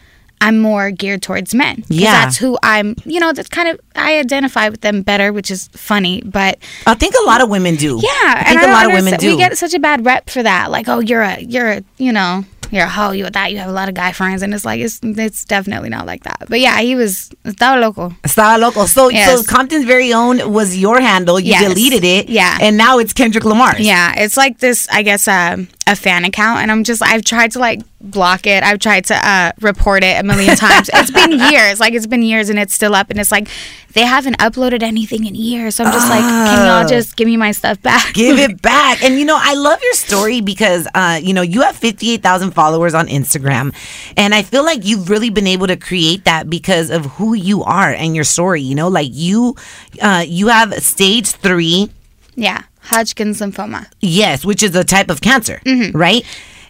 I'm more geared towards men. Yeah. That's who I'm, you know, that's kind of, I identify with them better, which is funny, but I think a lot of women do. yeah, I and think I a lot of women do. We get such a bad rep for that. Like, oh, you're a, you're a, you know, you're a hoe. You that. You have a lot of guy friends, and it's like it's it's definitely not like that. But yeah, he was estaba loco. Estaba loco. So, so Yes. Compton's very own was your handle. You Yes. deleted it. Yeah. And now it's Kendrick Lamar. Yeah, it's like this. I guess um, a fan account, and I'm just I've tried to like block it. I've tried to uh, report it a million times. it's been years. Like it's been years, and it's still up. And it's like they haven't uploaded anything in years. So I'm just like, can y'all just give me my stuff back? Give it back. And you know, I love your story because uh, you know, you have 58,000 followers on Instagram. And I feel like you've really been able to create that because of who you are and your story, you know? Like you uh you have stage 3, yeah, Hodgkin's lymphoma. yes, which is a type of cancer, Mm-hmm. right?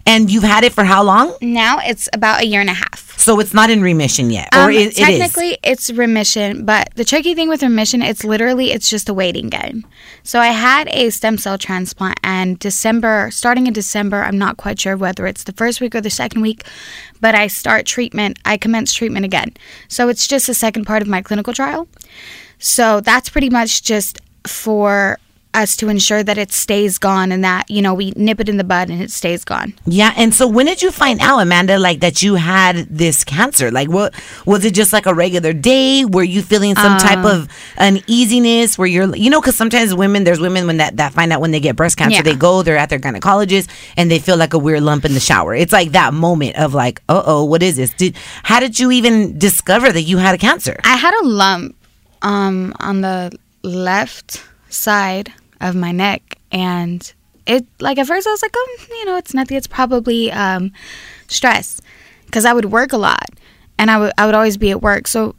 And you've had it for how long? Now it's about a year and a half. So it's not in remission yet or Um, it, it is. technically, it's remission, but the tricky thing with remission, it's literally it's just a waiting game. So I had a stem cell transplant, and December, starting in December, I'm not quite sure whether it's the first week or the second week, but I start treatment. I commence treatment again. So it's just the second part of my clinical trial. So that's pretty much just for us to ensure that it stays gone and that you know we nip it in the bud and it stays gone. Yeah, and so when did you find out, Amanda, like that you had this cancer? Like, what was it? Just like a regular day? Were you feeling some type Uh. of uneasiness? Where you're, you know, because sometimes women, there's women when that that find out when they get breast cancer, Yeah. they go, they're at their gynecologist, and they feel like a weird lump in the shower. It's like that moment of like, uh oh, what is this? Did how did you even discover that you had a cancer? I had a lump um, on the left side of my neck, and it like at first I was like, oh, you know, it's nothing. It's probably um, stress, because I would work a lot, and I would I would always be at work. So,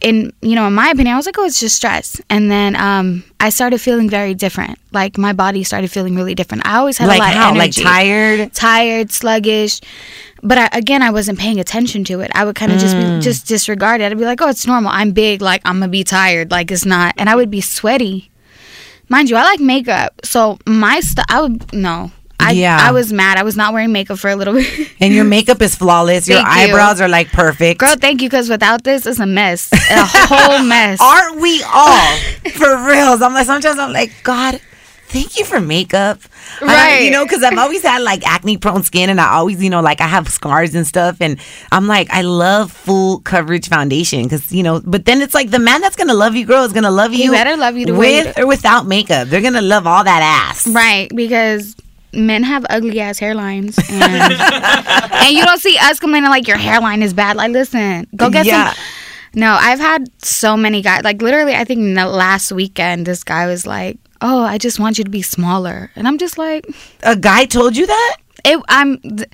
in you know, in my opinion, I was like, oh, it's just stress. And then um, I started feeling very different. Like my body started feeling really different. I always had Like a lot how? of Like energy tired? tired, sluggish. But I, again, I wasn't paying attention to it. I would kind of just Mm. be just disregard it. I'd be like, "Oh, it's normal. I'm big. Like I'm gonna be tired. Like it's not." And I would be sweaty. Mind you, I like makeup, so my stuff. I would no. I, Yeah. I was mad. I was not wearing makeup for a little bit. And your makeup is flawless. Your Thank you. eyebrows are like perfect. Girl, thank you, because without this, it's a mess. A whole mess. Aren't we all? For reals. I'm like sometimes I'm like, God, thank you for makeup. I Right. you know, because I've always had like acne prone skin and I always, you know, like I have scars and stuff. And I'm like, I love full coverage foundation because, you know, but then it's like the man that's gonna love you, girl, is gonna love you. better love you the with or without makeup. They're gonna love all that ass. Right, because men have ugly ass hairlines, and, and you don't see us complaining like your hairline is bad. Like, listen, go get Yeah. some. No, I've had so many guys. Like, literally, I think the last weekend, this guy was like, "Oh, I just want you to be smaller," and I'm just like, A guy told you that? "It." I'm. Th-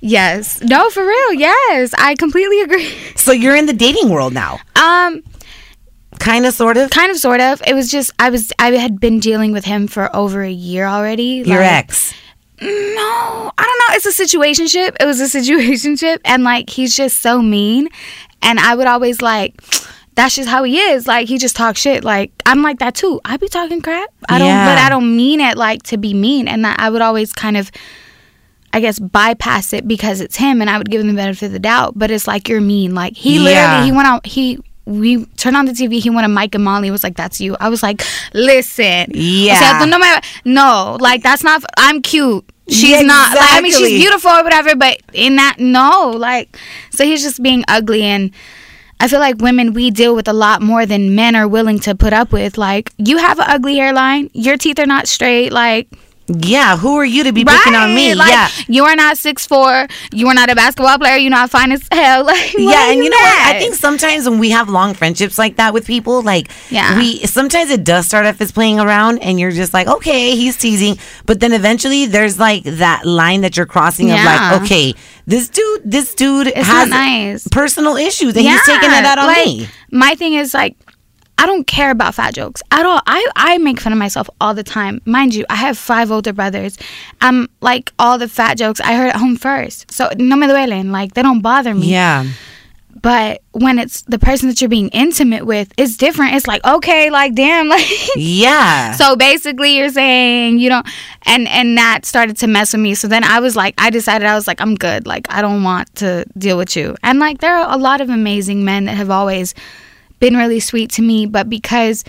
yes. No, for real. Yes, I completely agree. So you're in the dating world now. Um, Kind of, sort of. kind of, sort of. It was just I was I had been dealing with him for over a year already. Your like- ex. No, I don't know. It's a situationship. It was a situationship, and like he's just so mean, and I would always like. That's just how he is. Like he just talks shit. Like I'm like that too. I be talking crap. I don't, Yeah. but I don't mean it like to be mean. And that I would always kind of, I guess, bypass it because it's him, and I would give him the benefit of the doubt. But it's like you're mean. Like he literally, he went out. He we turned on the TV. He went to Mike and Molly. Was like, "That's you." I was like, "Listen, Yeah. O sea, tú no, me, no, like that's not. I'm cute. She's Yeah, not. Like, I mean, she's beautiful or whatever. But in that, no, like, so he's just being ugly and. I feel like women we deal with a lot more than men are willing to put up with. Like you have an ugly hairline, your teeth are not straight. Like Yeah, who are you to be picking on me? Like, yeah. you are not six four. You are not a basketball player. You're not fine as hell. Like, yeah, and you know what? I think sometimes when we have long friendships like that with people, like Yeah. we sometimes it does start off as playing around, and you're just like, okay, he's teasing, but then eventually there's like that line that you're crossing of like, okay, this dude, this dude It's has nice. personal issues, and he's taking it out on like, me. My thing is like I don't care about fat jokes at all. I, I make fun of myself all the time. Mind you, I have five older brothers. Um, like all the fat jokes I heard at home first. So no me duelen. Like they don't bother me. Yeah, But when it's the person that you're being intimate with, it's different. It's like, okay, like damn, like yeah. so basically you're saying you don't and and that started to mess with me so then i was like i decided i was like i'm good like i don't want to deal with you and like there are a lot of amazing men that have always been really sweet to me but because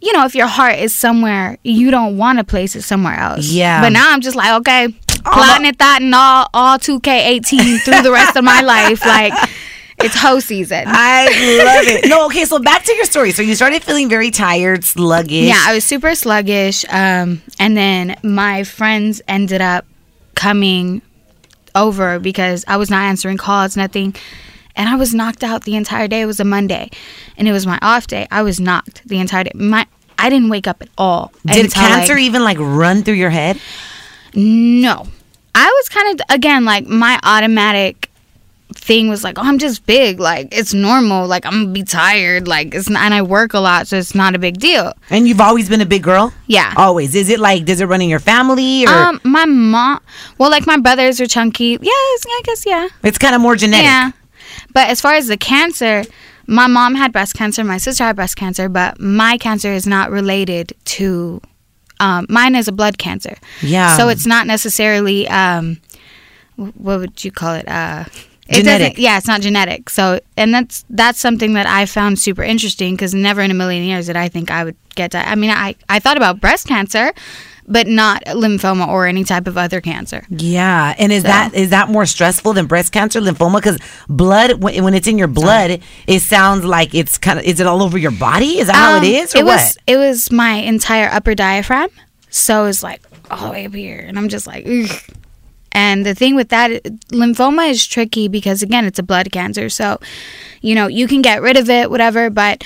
you know if your heart is somewhere you don't want to place it somewhere else Yeah. but now i'm just like okay plotting it that and all all 2k18 through the rest of my life like it's hoe season I love it. No, okay, so back to your story. So you started feeling very tired, sluggish. Yeah, I was super sluggish. Um, and then my friends ended up coming over because I was not answering calls, nothing. And I was knocked out the entire day. It was a Monday, and it was my off day. I was knocked the entire day. My I didn't wake up at all. Did until, like- cancer even like run through your head? no. I was kind of again like my automatic thing was like, oh, I'm just big. Like it's normal. Like I'm gonna be tired. Like it's not, and I work a lot, so it's not a big deal. And you've always been a big girl? Yeah. Always. Is it like, does it run in your family or Um, my mom. Well, like my brothers are chunky. Yes, I guess yeah. it's kind of more genetic? Yeah. But as far as the cancer, my mom had breast cancer. My sister had breast cancer, but my cancer is not related to. Um, mine is a blood cancer. Yeah. So it's not necessarily. Um, what would you call it? Uh, it Genetic. Yeah, it's not genetic. So, and that's that's something that I found super interesting because never in a million years did I think I would get. I mean, I I thought about breast cancer, but not lymphoma or any type of other cancer. Yeah, and is that is that more stressful than breast cancer, lymphoma? Because blood, when, when it's in your blood, it sounds like it's kind of. Is it all over your body? Is that how it Um, is, or it what? was it was my entire upper diaphragm, so it's like all the way up here, and I'm just like, Ugh. and the thing with that, lymphoma is tricky because again, it's a blood cancer, so you know you can get rid of it, whatever, but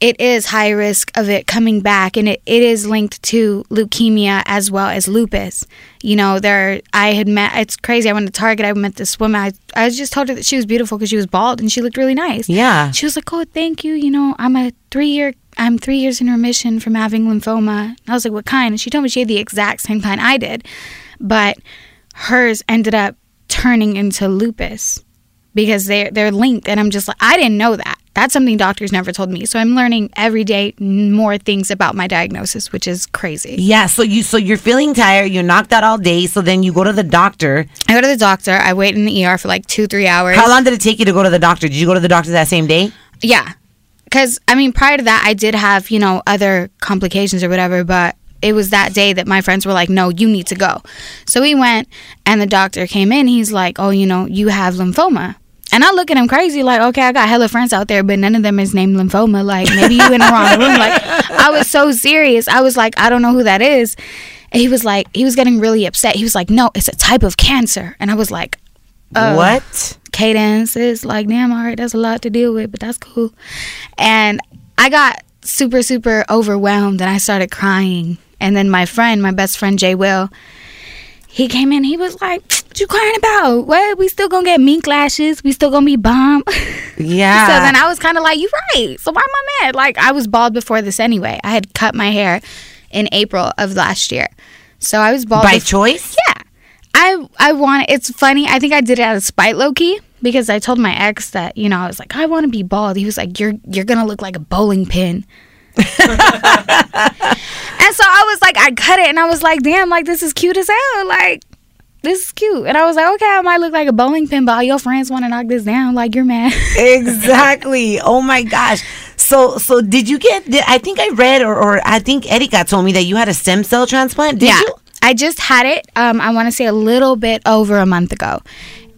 it is high risk of it coming back, and it, it is linked to leukemia as well as lupus. You know, there I had met. It's crazy. I went to Target. I met this woman. I I just told her that she was beautiful because she was bald and she looked really nice. Yeah. She was like, "Oh, thank you. You know, I'm a three year. I'm three years in remission from having lymphoma." I was like, "What kind?" And she told me she had the exact same kind I did, but hers ended up turning into lupus because they they're linked. And I'm just like, I didn't know that. That's something doctors never told me. So I'm learning every day more things about my diagnosis, which is crazy. yeah. So you so you're feeling tired. You're knocked out all day. So then you go to the doctor. I go to the doctor. I wait in the ER for like two, three hours. How long did it take you to go to the doctor? Did you go to the doctor that same day? Yeah. Because, I mean, prior to that, I did have, you know, other complications or whatever, but it was that day that my friends were like, no, you need to go. So we went, and the doctor came in. He's like, oh, you know, you have lymphoma. And I look at him crazy, like, okay, I got hella friends out there, but none of them is named lymphoma. Like, maybe you in the wrong room. Like, I was so serious. I was like, I don't know who that is. And he was like, he was getting really upset. He was like, no, it's a type of cancer. And I was like, Oh. what? cadence is like damn all right that's a lot to deal with but that's cool and i got super super overwhelmed and i started crying and then my friend my best friend jay will he came in he was like what you crying about what we still gonna get mink lashes we still gonna be bomb Yeah. so then i was kind of like you right so why am i mad like i was bald before this anyway i had cut my hair in april of last year so i was bald By choice? yeah. I I want it's funny. I think I did it out of spite low key because I told my ex that, you know, I was like, I want to be bald. He was like, You're you're gonna look like a bowling pin. and so I was like, I cut it and I was like, damn, like this is cute as hell. Like this is cute. And I was like, okay, I might look like a bowling pin, but all your friends want to knock this down. Like you're mad. exactly. Oh my gosh. So so did you get? Did, I think I read or, or I think Erika told me that you had a stem cell transplant. Did yeah. you? I just had it. Um, I want to say a little bit over a month ago,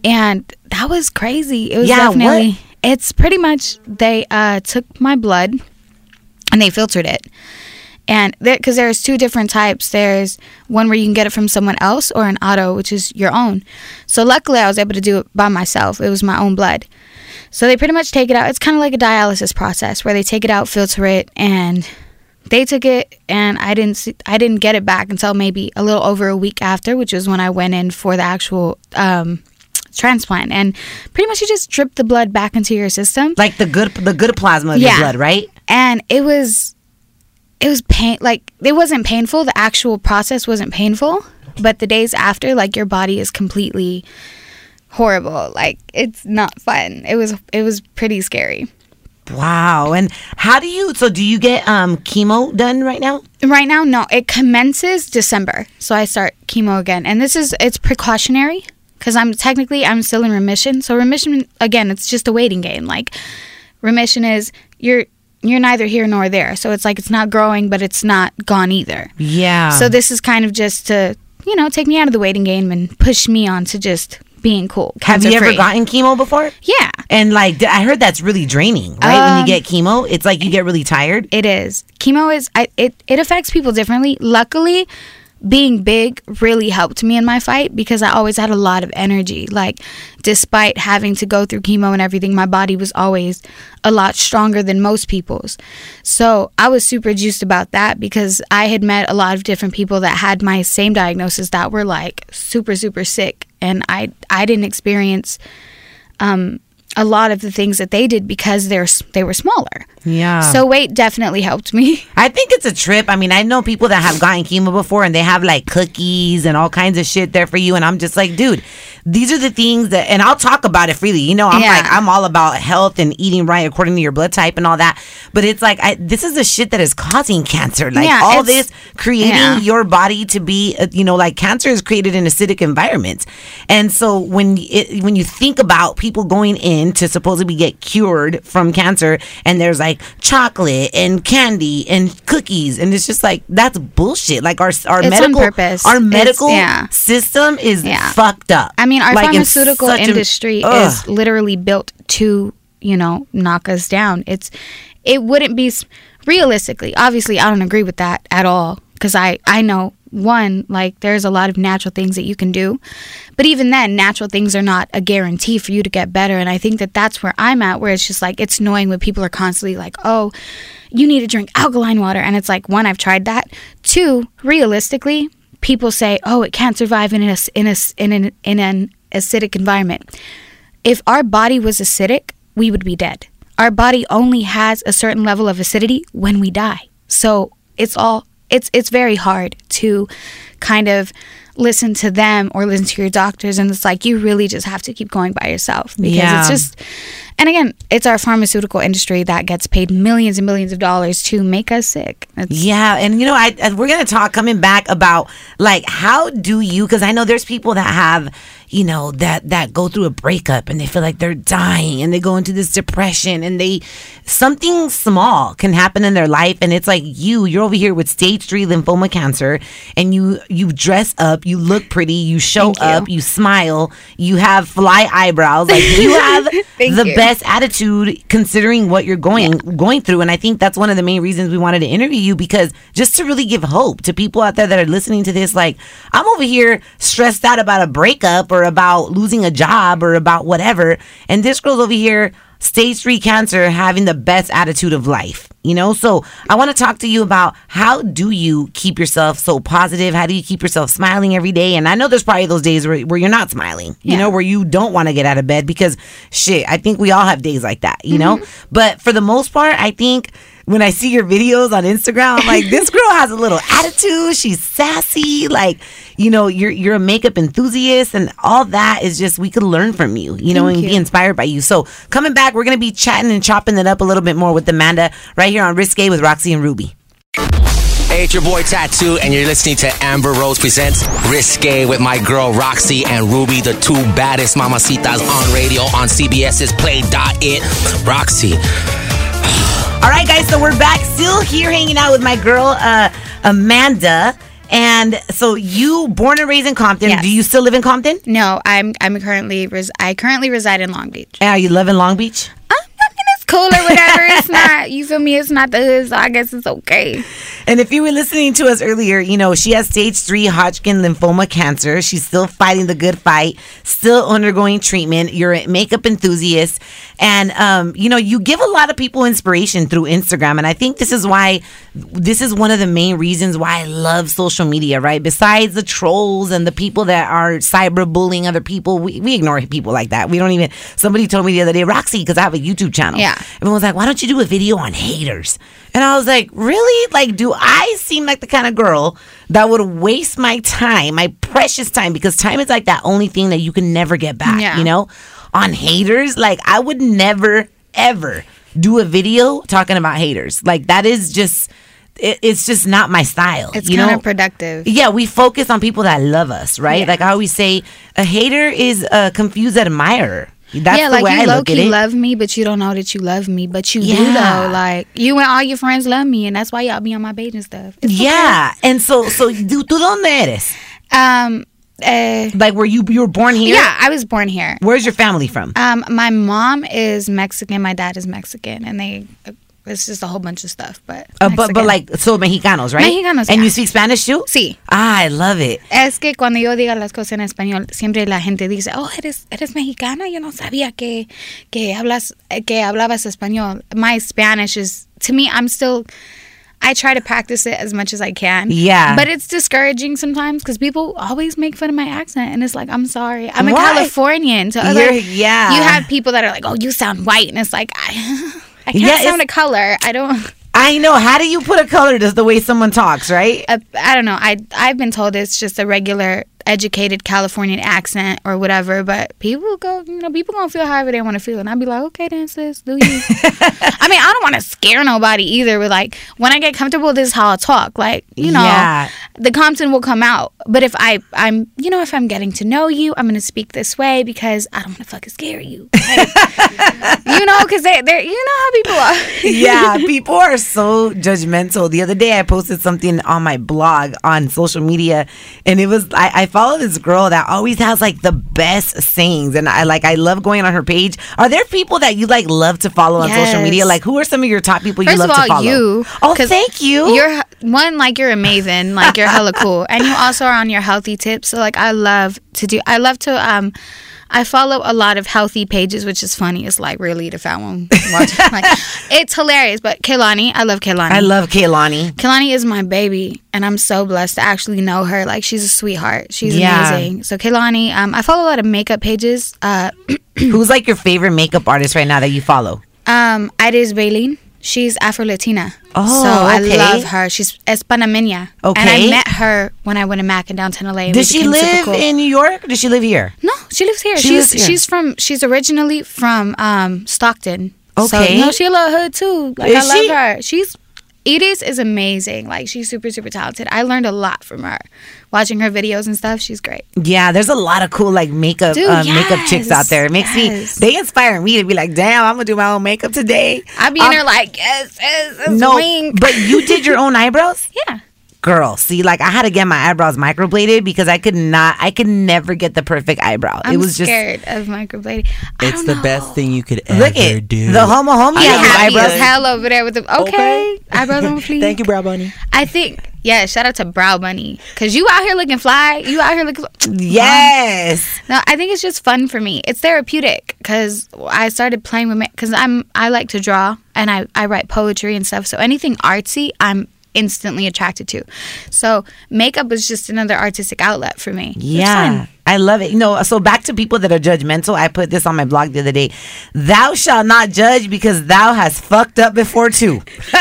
and that was crazy. It was Yeah, what- definitely. it's pretty much they uh, took my blood and they filtered it. And because there's two different types. There's one where you can get it from someone else, or an auto, which is your own. So luckily, I was able to do it by myself. It was my own blood. So they pretty much take it out. It's kind of like a dialysis process where they take it out, filter it, and they took it, and I didn't see, I didn't get it back until maybe a little over a week after, which was when I went in for the actual um, transplant. And pretty much you just drip the blood back into your system. Like the good the good plasma of your blood, right? And it was it was pain like it wasn't painful. The actual process wasn't painful, but the days after like your body is completely horrible. Like it's not fun. It was it was pretty scary. Wow. And how do you so do you get um chemo done right now? Right now no, it commences December. So I start chemo again. And this is it's precautionary cuz I'm technically I'm still in remission. So remission again, it's just a waiting game. Like remission is you're you're neither here nor there. So it's like it's not growing but it's not gone either. Yeah. So this is kind of just to, you know, take me out of the waiting game and push me on to just being cool. Have you ever gotten chemo before? Yeah. And like I heard that's really draining, right? when Um, you get chemo, it's like you get really tired. It is. Chemo is I it, it affects people differently. Luckily, being big really helped me in my fight because I always had a lot of energy. Like despite having to go through chemo and everything, my body was always a lot stronger than most people's. So, I was super juiced about that because I had met a lot of different people that had my same diagnosis that were like super super sick and I I didn't experience um a lot of the things that they did because they're they were smaller. Yeah. So weight definitely helped me. I think it's a trip. I mean, I know people that have gotten chemo before and they have like cookies and all kinds of shit there for you. And I'm just like, dude, these are the things that, and I'll talk about it freely. You know, I'm Yeah. like, I'm all about health and eating right according to your blood type and all that. But it's like, I, this is the shit that is causing cancer. Like Yeah, all this creating yeah. your body to be, uh, you know, like cancer is created in acidic environments. And so when it, when you think about people going in to supposedly get cured from cancer and there's like chocolate and candy and cookies and it's just like that's bullshit. Like our our It's medical our medical yeah. system is Yeah. fucked up. I mean, our Like, pharmaceutical such a- industry is literally built to, you know, knock us down. It's it wouldn't be realistically. Obviously, I don't agree with that at all because I I know one like there's a lot of natural things that you can do. But even then, natural things are not a guarantee for you to get better and I think that that's where I'm at where it's just like it's annoying when people are constantly like, "Oh, you need to drink alkaline water." And it's like, one, I've tried that. Two, realistically, people say, "Oh, it can't survive in a in a in an in an acidic environment." If our body was acidic, we would be dead. Our body only has a certain level of acidity when we die. So, it's all it's it's very hard to kind of listen to them or listen to your doctors and it's like you really just have to keep going by yourself because Yeah. it's just and again, it's our pharmaceutical industry that gets paid millions and millions of dollars to make us sick. It's, Yeah, and you know, I, I we're gonna talk coming back about like how do you? Because I know there's people that have, you know, that that go through a breakup and they feel like they're dying and they go into this depression and they something small can happen in their life and it's like you, you're over here with stage three lymphoma cancer and you you dress up, you look pretty, you show you. up, you smile, you have fly eyebrows, like you have the you. best attitude considering what you're going going through and i think that's one of the main reasons we wanted to interview you because just to really give hope to people out there that are listening to this like i'm over here stressed out about a breakup or about losing a job or about whatever and this girl's over here stage 3 cancer having the best attitude of life you know? So i want to talk to you about how do you keep yourself so positive? How do you keep yourself smiling every day? And i know there's probably those days where, where you're not smiling you know where you don't want to get out of bed because shit i think we all have days like that you know? Mm-hmm. but for the most part i think when i see your videos on instagram i'm like this girl has a little attitude she's sassy like you know you're you're a makeup enthusiast and all that is just we could learn from you you know Thank and be inspired by you so coming back we're gonna be chatting and chopping it up a little bit more with amanda right here on risque with roxy and ruby Hey, it's your boy Tattoo, and you're listening to Amber Rose Presents Risque with my girl Roxy and Ruby, the two baddest mamacitas on radio on CBS's Play.it. Roxy, All right, guys, so we're back, still here hanging out with my girl, uh, Amanda. And so you born and raised in Compton. Yes. Do you still live in Compton? No, I'm I'm currently res- I currently reside in Long Beach. Yeah, you live in Long Beach? Cool or whatever. it's not. You feel me? It's not the hood, so I guess it's okay. And if you were listening to us earlier, you know, she has stage three Hodgkin lymphoma cancer. She's still fighting the good fight, still undergoing treatment. You're a makeup enthusiast. And, um, you know, you give a lot of people inspiration through Instagram. And I think this is why, this is one of the main reasons why I love social media, right? Besides the trolls and the people that are cyberbullying other people, we, we ignore people like that. We don't even, somebody told me the other day, Roxy, because I have a YouTube channel. Yeah. Everyone was like, why don't you do a video on haters? And I was like, really? Like, do I seem like the kind of girl that would waste my time, my precious time? Because time is like that only thing that you can never get back, Yeah. you know? On haters, like, I would never, ever do a video talking about haters. Like, that is just it's just not my style. It's you know? counterproductive. Yeah, we focus on people that love us, right? Like I always say, a hater is a confused admirer. That's yeah, the like way you I low key love me, but you don't know that you love me, but you do Yeah. though. Like you and all your friends love me, and that's why y'all be on my page and stuff. It's okay. yeah, and so so tú, tú dónde eres? Um. Uh, Like, were you you were born here? yeah, I was born here. Where's your family from? Um, my mom is Mexican, my dad is Mexican, and they it's just a whole bunch of stuff. But Uh, but but like so Mexicanos, right? Mexicanos, And yeah. you speak Spanish too? sí. Ah, I love it. Es que cuando yo diga las cosas en español, siempre la gente dice, oh, eres, eres mexicana. Yo no sabía que, que, hablas, que hablabas español. My Spanish is, to me, I'm still, I try to practice it as much as I can. Yeah. But it's discouraging sometimes because people always make fun of my accent. And it's like, I'm sorry. I'm a Why? Californian. So other, yeah. You have people that are like, oh, you sound white. And it's like, I, I can't Yeah, sound a color. I don't. I know. How do you put a color to the way someone talks, right? Uh, I don't know. I I've been told it's just a regular educated Californian accent or whatever, but people go, you know, people gonna feel however they want to feel, and I'd be like, okay, then sis, do you? I mean, I don't want to scare nobody either. But like, when I get comfortable, this is how I talk. Like, you know, Yeah. the Compton will come out. But if I I'm, you know, if I'm getting to know you, I'm gonna speak this way because I don't want to fucking scare you. Like, you know, because they they're you know how people are. yeah, people are so judgmental. The other day, I posted something on my blog on social media, and it was I, I follow this girl that always has like the best sayings, and I like I love going on her page. Are there people that you like love to follow on social media? Like, who are some of your top people you First love of all, to follow? you. oh, thank you. You're one like you're amazing, like you're hella cool, and you also are on your healthy tips. So like I love to do. I love to um. I follow a lot of healthy pages, which is funny. It's like really the fat one. Like, it's hilarious. But Kaylani, I love Kaylani. I love Kaylani. Kaylani is my baby, and I'm so blessed to actually know her. Like she's a sweetheart. She's Yeah. amazing. So Kaylani, um, I follow a lot of makeup pages. Uh, Who's like your favorite makeup artist right now that you follow? Um, Iris Bailin. She's Afro Latina. Oh, so I love her. She's es Panameña. And I met her when I went to Mac in downtown LA. Does she live cool. in New York? Does she live here? No, she lives here. She she's lives here. she's from she's originally from um Stockton. Okay. you know, she a little hood too. Like Is I love she? her. She's Edith is amazing. Like she's super super talented. I learned a lot from her. Watching her videos and stuff, she's great. Yeah, there's a lot of cool like makeup Dude, uh, makeup chicks out there. It makes yes. me they inspire me to be like, damn, I'm gonna do my own makeup today. I be in Um, there like, yes, yes, it's no, wink. but you did your own eyebrows, yeah. Girl. See, like I had to get my eyebrows microbladed because I could not, I could never get the perfect eyebrow. I'm it was just scared of microblading. I It's don't the know. best thing you could ever look at do. the homo homie has eyebrows. hell over there with the okay, eyebrows on fleek. Thank you, Brow Bunny. I think yeah. Shout out to Brow Bunny because you out here looking fly. You out here looking. Yes, No, I think it's just fun for me. It's therapeutic because I started playing with because I'm I like to draw and I I write poetry and stuff. So anything artsy, I'm instantly attracted to. So makeup is just another artistic outlet for me. Yeah. I love it. You know, so back to people that are judgmental. I put this on my blog the other day. Thou shalt not judge because thou has fucked up before too.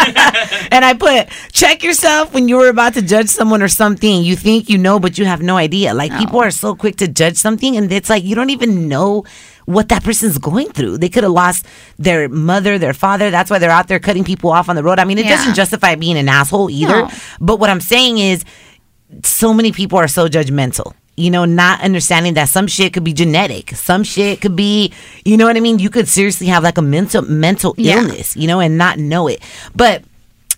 and I put, check yourself when you were about to judge someone or something. You think you know, but you have no idea. Like people are so quick to judge something, and it's like you don't even know what that person's going through. They could have lost their mother, their father. That's why they're out there cutting people off on the road. I mean, it Yeah. doesn't justify being an asshole either. No. But what I'm saying is, so many people are so judgmental. You know, not understanding that some shit could be genetic. Some shit could be, you know what I mean? You could seriously have like a mental mental Yeah. illness, you know, and not know it. But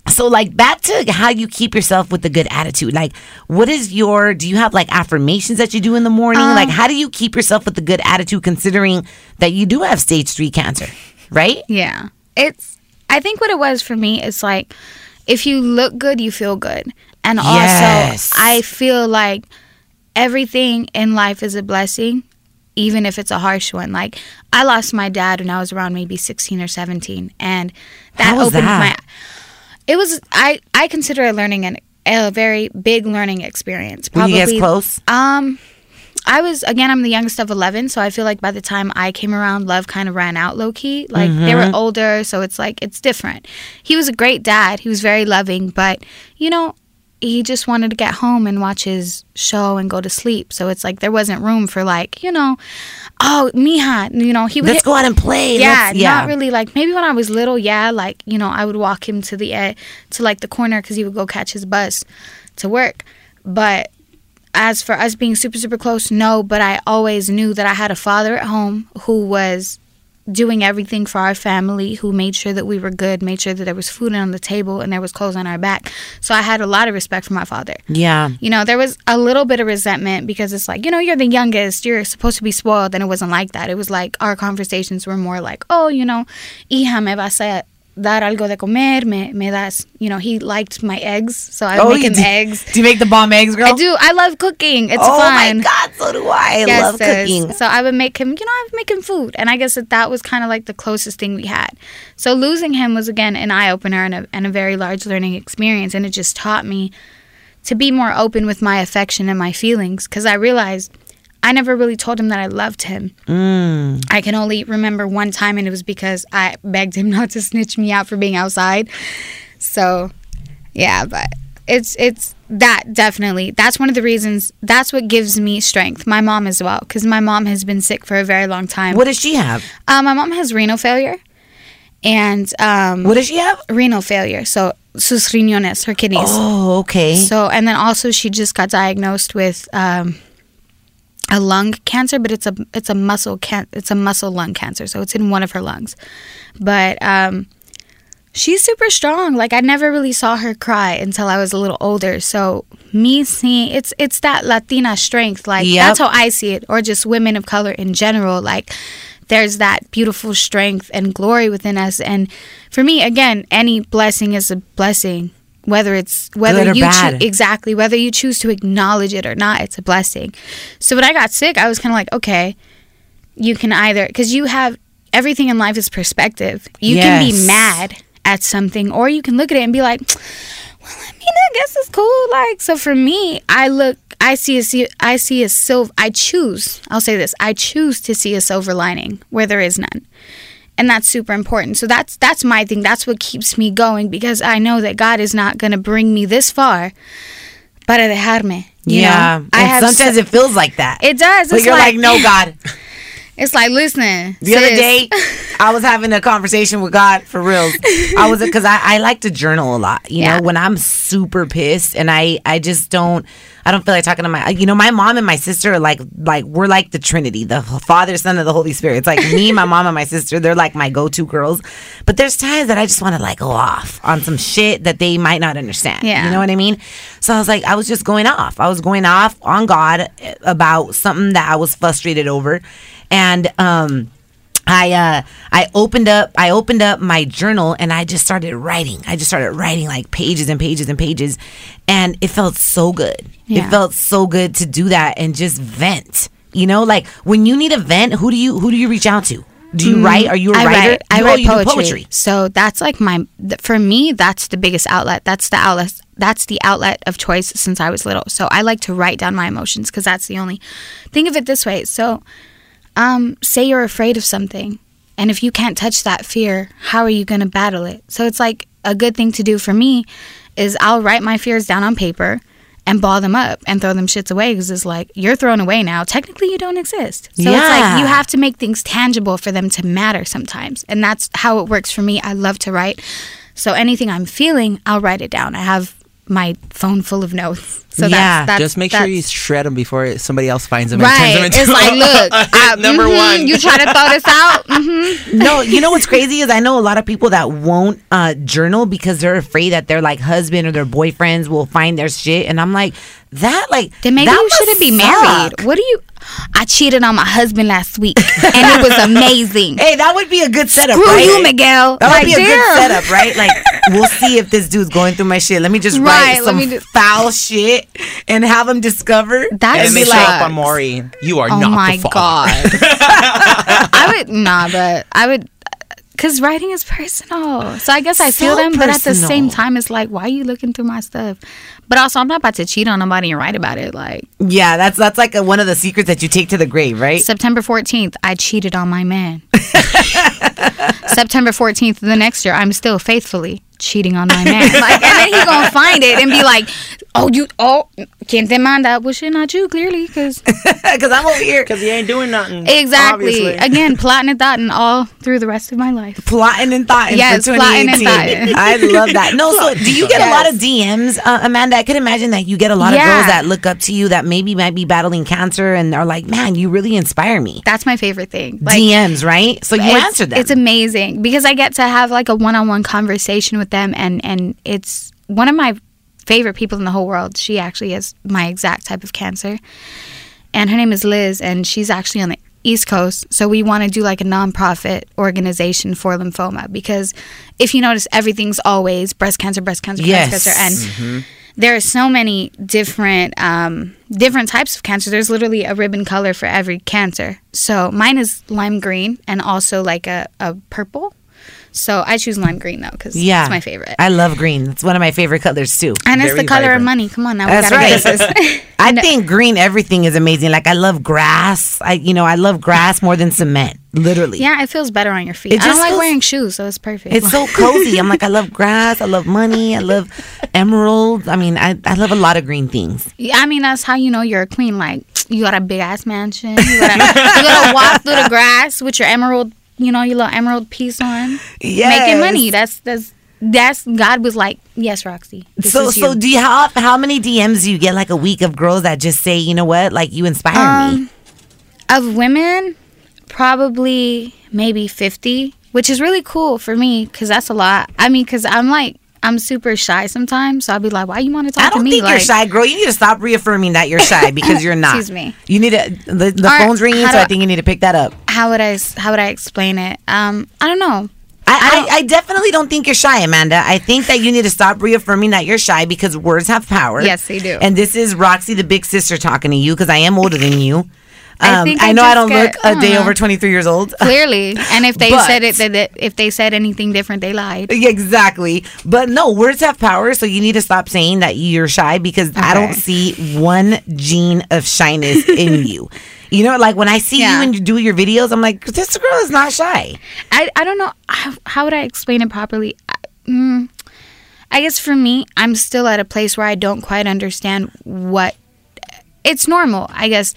so like back to how you keep yourself with a good attitude. Like what is your do you have like affirmations that you do in the morning? Um, like how do you keep yourself with a good attitude considering that you do have stage 3 cancer, right? Yeah. it's I think what it was for me is like if you look good, you feel good. And Yes. also I feel like everything in life is a blessing, even if it's a harsh one. Like I lost my dad when I was around maybe 16 or 17 and that opened that? my it was I I consider it learning an a very big learning experience. Were you guys close? Um, I was again. I'm the youngest of eleven, so I feel like by the time I came around, love kind of ran out low key. Like they were older, so it's like it's different. He was a great dad. He was very loving, but you know, he just wanted to get home and watch his show and go to sleep. So it's like there wasn't room for like you know, oh mija, you know he would Let's hit- go out and play. yeah, yeah. not really. Like maybe when I was little, yeah, like you know, I would walk him to the ed- to like the corner because he would go catch his bus to work. But as for us being super super close, no. But I always knew that I had a father at home who was doing everything for our family, who made sure that we were good, made sure that there was food on the table and there was clothes on our back. So I had a lot of respect for my father Yeah. you know, there was a little bit of resentment because it's like, you know, you're the youngest, you're supposed to be spoiled, and it wasn't like that. It was like our conversations were more like, oh, you know, hija, me a dar algo de comer, me, me das, you know, he liked my eggs, so I would make him do, eggs. Do you make the bomb eggs, girl? I do. I love cooking. It's oh fun. Oh my god, so do I. I Yes, love cooking. So I would make him, you know, I would make him food. And I guess that that was kind of like the closest thing we had. So losing him was, again, an eye opener and a, and a very large learning experience. And it just taught me to be more open with my affection and my feelings because I realized I never really told him that I loved him. Mm. I can only remember one time, and it was because I begged him not to snitch me out for being outside. So, yeah, but it's it's that definitely. That's one of the reasons. That's what gives me strength. My mom as well, because my mom has been sick for a very long time. What does she have? Uh, my mom has renal failure, and um, What does she have? renal failure. So sus riñones, her kidneys. Oh, okay. So, and then also she just got diagnosed with um, a lung cancer, but it's a it's a muscle can it's a muscle lung cancer. So it's in one of her lungs. But um, she's super strong. Like I never really saw her cry until I was a little older. So me seeing it's it's that Latina strength. Like Yep. that's how I see it, or just women of color in general. Like there's that beautiful strength and glory within us. And for me, again, any blessing is a blessing. Whether it's whether you choo- exactly whether you choose to acknowledge it or not, it's a blessing. So when I got sick, I was kind of like, okay, you can either because you have everything in life is perspective. You can be mad at something, or you can look at it and be like, well, I mean, I guess it's cool. Like, so for me, I look, I see a, I see a silver. I choose. I'll say this: I choose to see a silver lining where there is none, and that's super important. So that's that's my thing. That's what keeps me going because I know that God is not going to bring me this far para dejarme. You yeah. know? I and have sometimes so- it feels like that. it does. but It's you're like, no, God. It's like, listen. The other day, I was having a conversation with God for real. I was because I, I like to journal a lot. You Yeah. know, when I'm super pissed and I I just don't I don't feel like talking to my you know my mom and my sister are like like we're like the Trinity, the Father, Son, and the Holy Spirit. It's like me, my mom, and my sister. They're like my go to girls. But there's times that I just want to like go off on some shit that they might not understand. Yeah. you know what I mean. So I was like, I was just going off. I was going off on God about something that I was frustrated over, and um. I uh I opened up I opened up my journal and I just started writing. I just started writing like pages and pages and pages and it felt so good. Yeah. It felt so good to do that and just vent. You know, like when you need a vent, who do you who do you reach out to? Do you write? Are you a Mm, writer? write. I You- write do poetry. So that's like my for me. That's the biggest outlet. That's the outlet. That's the outlet of choice since I was little. So I like to write down my emotions because that's the only. Think of it this way. So, um, say you're afraid of something, and if you can't touch that fear, how are you going to battle it? So it's like a good thing to do for me is I'll write my fears down on paper and ball them up and throw them shits away because it's like you're thrown away now. Technically, you don't exist. So it's like you have to make things tangible for them to matter sometimes. And that's how it works for me. I love to write. So anything I'm feeling, I'll write it down. I have my phone full of notes. So Yeah. that's, that's Just make sure you shred them before somebody else finds them. and turns Right. them into It's like, look, I- number mhm, one. You try to throw this out. hmm no, you know what's crazy is I know a lot of people that won't uh, journal because they're afraid that their like husband or their boyfriends will find their shit, and I'm like, that like Then maybe that you shouldn't be suck. married. What do you? I cheated on my husband last week, and it was amazing. Hey, that would be a good setup. Screw right? you, Miguel. That would Like, be a good setup, right? Like, we'll see if this dude's going through my shit. Let me just Right, write let some me just- foul shit and have him discover. That And and they be show like, up on Maury. You are Oh not my the god. I would nah, but I would. Cause writing is personal, so I guess I feel So them, but at the same time, it's like, why are you looking through my stuff? But also, I'm not about to cheat on nobody and write about it. Like yeah, that's that's like a, one of the secrets that you take to the grave, right? September 14th, I cheated on my man. September 14th, the next year, I'm still faithfully cheating on my man. Like, and then he gonna find it and be like, "Oh, you, oh, quien te manda? Well, shit, not you, clearly, because Because I'm over here Because he ain't doing nothing. exactly, obviously. again, plotting and thoughting all through the rest of my life." plotting and thoughting Yes, for plotting and 2018. thoughting. I love that. No, so do you get a lot of DMs, uh, Amanda? I could imagine that you get a lot of girls that look up to you that maybe might be battling cancer and are like, man, you really inspire me. That's my favorite thing. Like, DMs, right? So you answer them. It's amazing because I get to have like a one-on-one conversation with them, and and it's one of my favorite people in the whole world. She actually has my exact type of cancer, and her name is Liz, and she's actually on the East Coast. So we want to do like a nonprofit organization for lymphoma because if you notice, everything's always breast cancer, breast cancer, Yes. breast cancer, and there are so many different um, different types of cancer. There's literally a ribbon color for every cancer. So mine is lime green and also like a, a purple. So I choose lime green though because yeah, it's my favorite. I love green. It's one of my favorite colors too. and it's the very color of money. Come on now, That's we right. get this. I think green everything is amazing. Like I love grass. I you know I love grass more than cement. Literally. yeah, it feels better on your feet. It I don't just like feels- wearing shoes, so it's perfect. It's so cozy. I'm like, I love grass. I love money. I love emeralds. I mean, I, I love a lot of green things. Yeah, I mean, that's how you know you're a queen. Like, you got a big ass mansion. You gotta, you gotta walk through the grass with your emerald, you know, your little emerald piece on. Yes. Making money. That's, that's, that's, God was like, yes, Roxy. So, so do you how how many DMs do you get like a week of girls that just say, you know what, like you inspire me? Um, of women, probably maybe 50, which is really cool for me because that's a lot. I mean, because I'm like, I'm super shy sometimes. So I'll be like, why you want to talk to me?" I don't me? think you're shy, girl. You need to stop reaffirming that you're shy because you're not. Excuse me. You need to. The, the phone's ringing, so I I- think you need to pick that up. How would I, how would I explain it? Um, I don't know. I, I, I definitely don't think you're shy, Amanda. I think that you need to stop reaffirming that you're shy because words have power. Yes, they do. And this is Roxy, the big sister, talking to you because I am older than you. Um, I I know I don't get- look a day know. over 23 years old. Clearly. And if they But- said it, that, if they said anything different, they lied. Exactly. But no, words have power, so you need to stop saying that you're shy because I don't see one gene of shyness in you. You know, like when I see Yeah. you and you do your videos, I'm like, this girl is not shy. I, I don't know. How, how would I explain it properly? I, mm, I guess for me, I'm still at a place where I don't quite understand what. It's normal, I guess.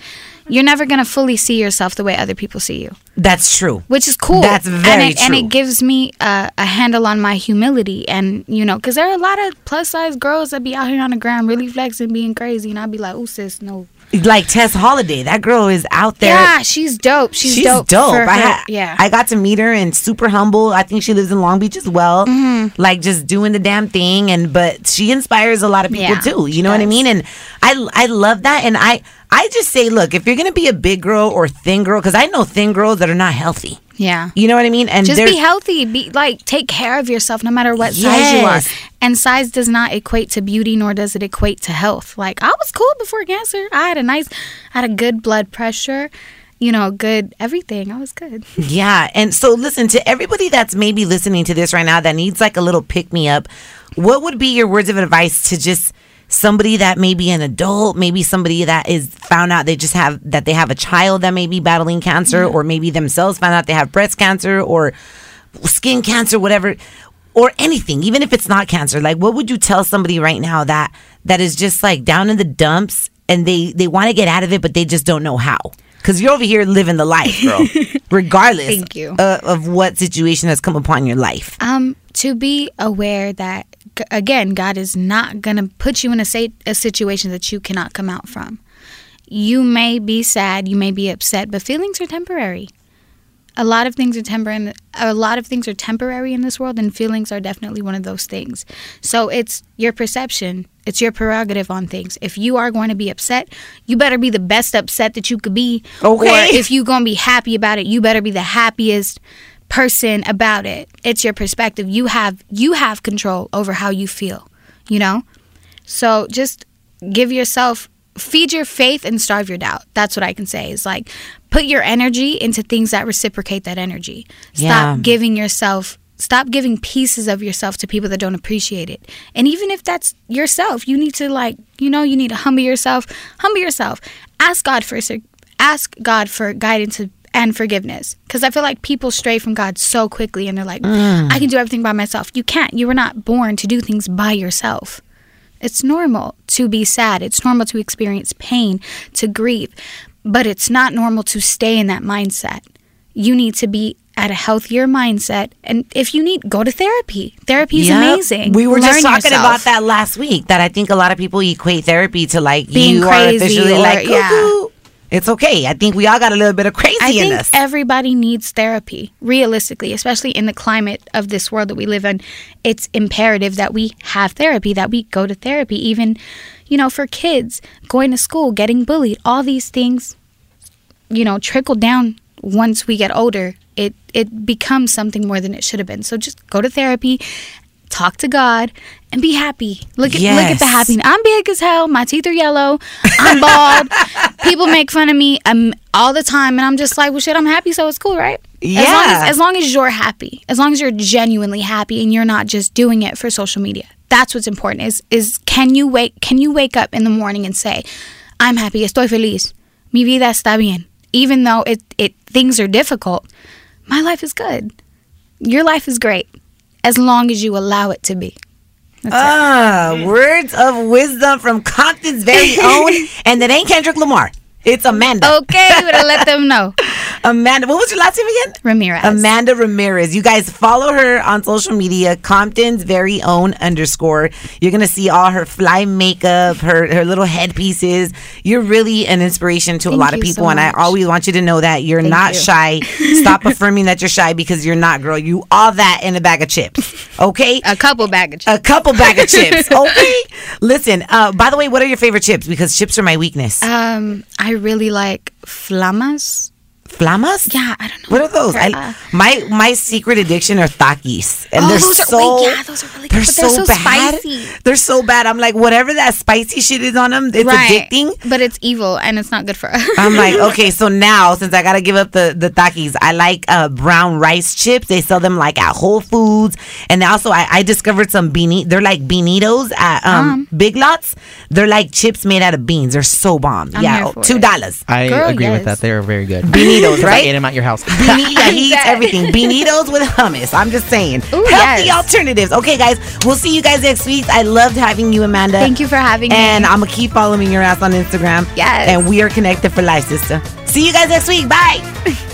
You're never going to fully see yourself the way other people see you, That's true. which is cool. That's very and it, And it gives me a, a handle on my humility. And, you know, because there are a lot of plus size girls that be out here on the ground really flexing, being crazy. And I'd be like, oh, sis, no. Like Tess Holliday, that girl is out there. Yeah, she's dope. She's, She's dope. dope. I yeah. I got to meet her and super humble. I think she lives in Long Beach as well. Mm-hmm. Like just doing the damn thing and but she inspires a lot of people Yeah, too. You know what I mean? And I I love that and I I just say look, if you're going to be a big girl or thin girl cuz I know thin girls that are not healthy. Yeah. You know what I mean? And Just be healthy. Be like take care of yourself no matter what size you are. And size does not equate to beauty nor does it equate to health. Like I was cool before cancer. I had a nice I had a good blood pressure, you know, good everything. I was good. Yeah. And so listen to everybody that's maybe listening to this right now that needs like a little pick me up. What would be your words of advice to just somebody that may be an adult, maybe somebody that is found out they just have that they have a child that may be battling cancer or maybe themselves found out they have breast cancer or skin cancer whatever or anything even if it's not cancer. Like what would you tell somebody right now that that is just like down in the dumps and they they want to get out of it but they just don't know how? Because you're over here living the life girl regardless Thank you. uh, of what situation has come upon your life. Um to be aware that again, God is not going to put you in a sa- a situation that you cannot come out from. You may be sad, you may be upset, but feelings are temporary. a lot of things are temporary. A lot of things are temporary in this world, and feelings are definitely one of those things. So it's your perception. It's your prerogative on things. If you are going to be upset, you better be the best upset that you could be. Okay. Or if you're going to be happy about it, you better be the happiest person about it. It's your perspective. You have you have control over how you feel. You know. So just give yourself feed your faith and starve your doubt. That's what I can say. Is like put your energy into things that reciprocate that energy. Stop Yeah. giving yourself stop giving pieces of yourself to people that don't appreciate it. And even if that's yourself, you need to like, you know, you need to humble yourself. Humble yourself. Ask God for ask God for guidance and forgiveness because I feel like people stray from God so quickly and they're like, I mm. can do everything by myself. You can't. You were not born to do things by yourself. It's normal to be sad. It's normal to experience pain, to grieve, but it's not normal to stay in that mindset. You need to be at a healthier mindset. And if you need, go to therapy. Therapy is Yep. amazing. We were just talking yourself. about that last week. That I think a lot of people equate therapy to like Being you are officially or- like yeah. It's okay. I think we all got a little bit of crazy I in think us. everybody needs therapy, realistically, especially in the climate of this world that we live in. It's imperative that we have therapy, that we go to therapy, even, you know, for kids, going to school, getting bullied, all these things, you know, trickle down once we get older. It it becomes something more than it should have been. So just go to therapy, talk to God, and be happy. Look at look at the Yes. happiness. I'm big as hell. My teeth are yellow. I'm bald. People make fun of me um, all the time, and I'm just like, well, shit. I'm happy, so it's cool, right? As long Yeah. as, as long as you're happy, as long as you're genuinely happy, and you're not just doing it for social media. That's what's important. Is is can you wake can you wake up in the morning and say, I'm happy. Estoy feliz. Mi vida está bien. Even though it it things are difficult, my life is good. Your life is great, as long as you allow it to be. That's it. Ah, words of wisdom from Compton's very own, and it ain't Kendrick Lamar. It's Amanda. Okay, but I let them know. Amanda, what was your last name again? Ramirez. Amanda Ramirez. You guys follow her on social media, Compton's very own underscore. You're gonna see all her fly makeup, her her little headpieces. You're really an inspiration to a lot of people, so and I always want you to know that you're Thank not you. shy. Stop affirming that you're shy because you're not, girl. You all that in a bag of chips. Okay. A couple bag of chips. A couple bag of chips. Okay. Listen. Uh, by the way, what are your favorite chips? Because chips are my weakness. Um, I really like flamas. Flamas? Yeah, I don't know. What are those? I, Uh, my my secret addiction are takis, and Oh, they're those are- so wait, yeah, those are really good, they're, but they're so, so bad. spicy. They're so bad. I'm like, whatever that spicy shit is on them, it's addicting. But it's evil and it's not good for us. I'm like, okay, so now since I gotta give up the the takis, I like uh, brown rice chips. They sell them like at Whole Foods, and also I, I discovered some beanie. They're like beanitos at um, Big Lots. They're like chips made out of beans. They're so bomb. I'm yeah, here for two dollars. I Girl, agree with that. They're very good. Beanitos, right? ate them at your house. Beanie, yeah, he eats everything. Beanitos with hummus. I'm just saying. Ooh, Healthy yes. alternatives. Okay, guys, we'll see you guys next week. I loved having you, Amanda. Thank you for having me. And I'm going to keep following your ass on Instagram. Yes. And we are connected for life, sister. See you guys next week. Bye.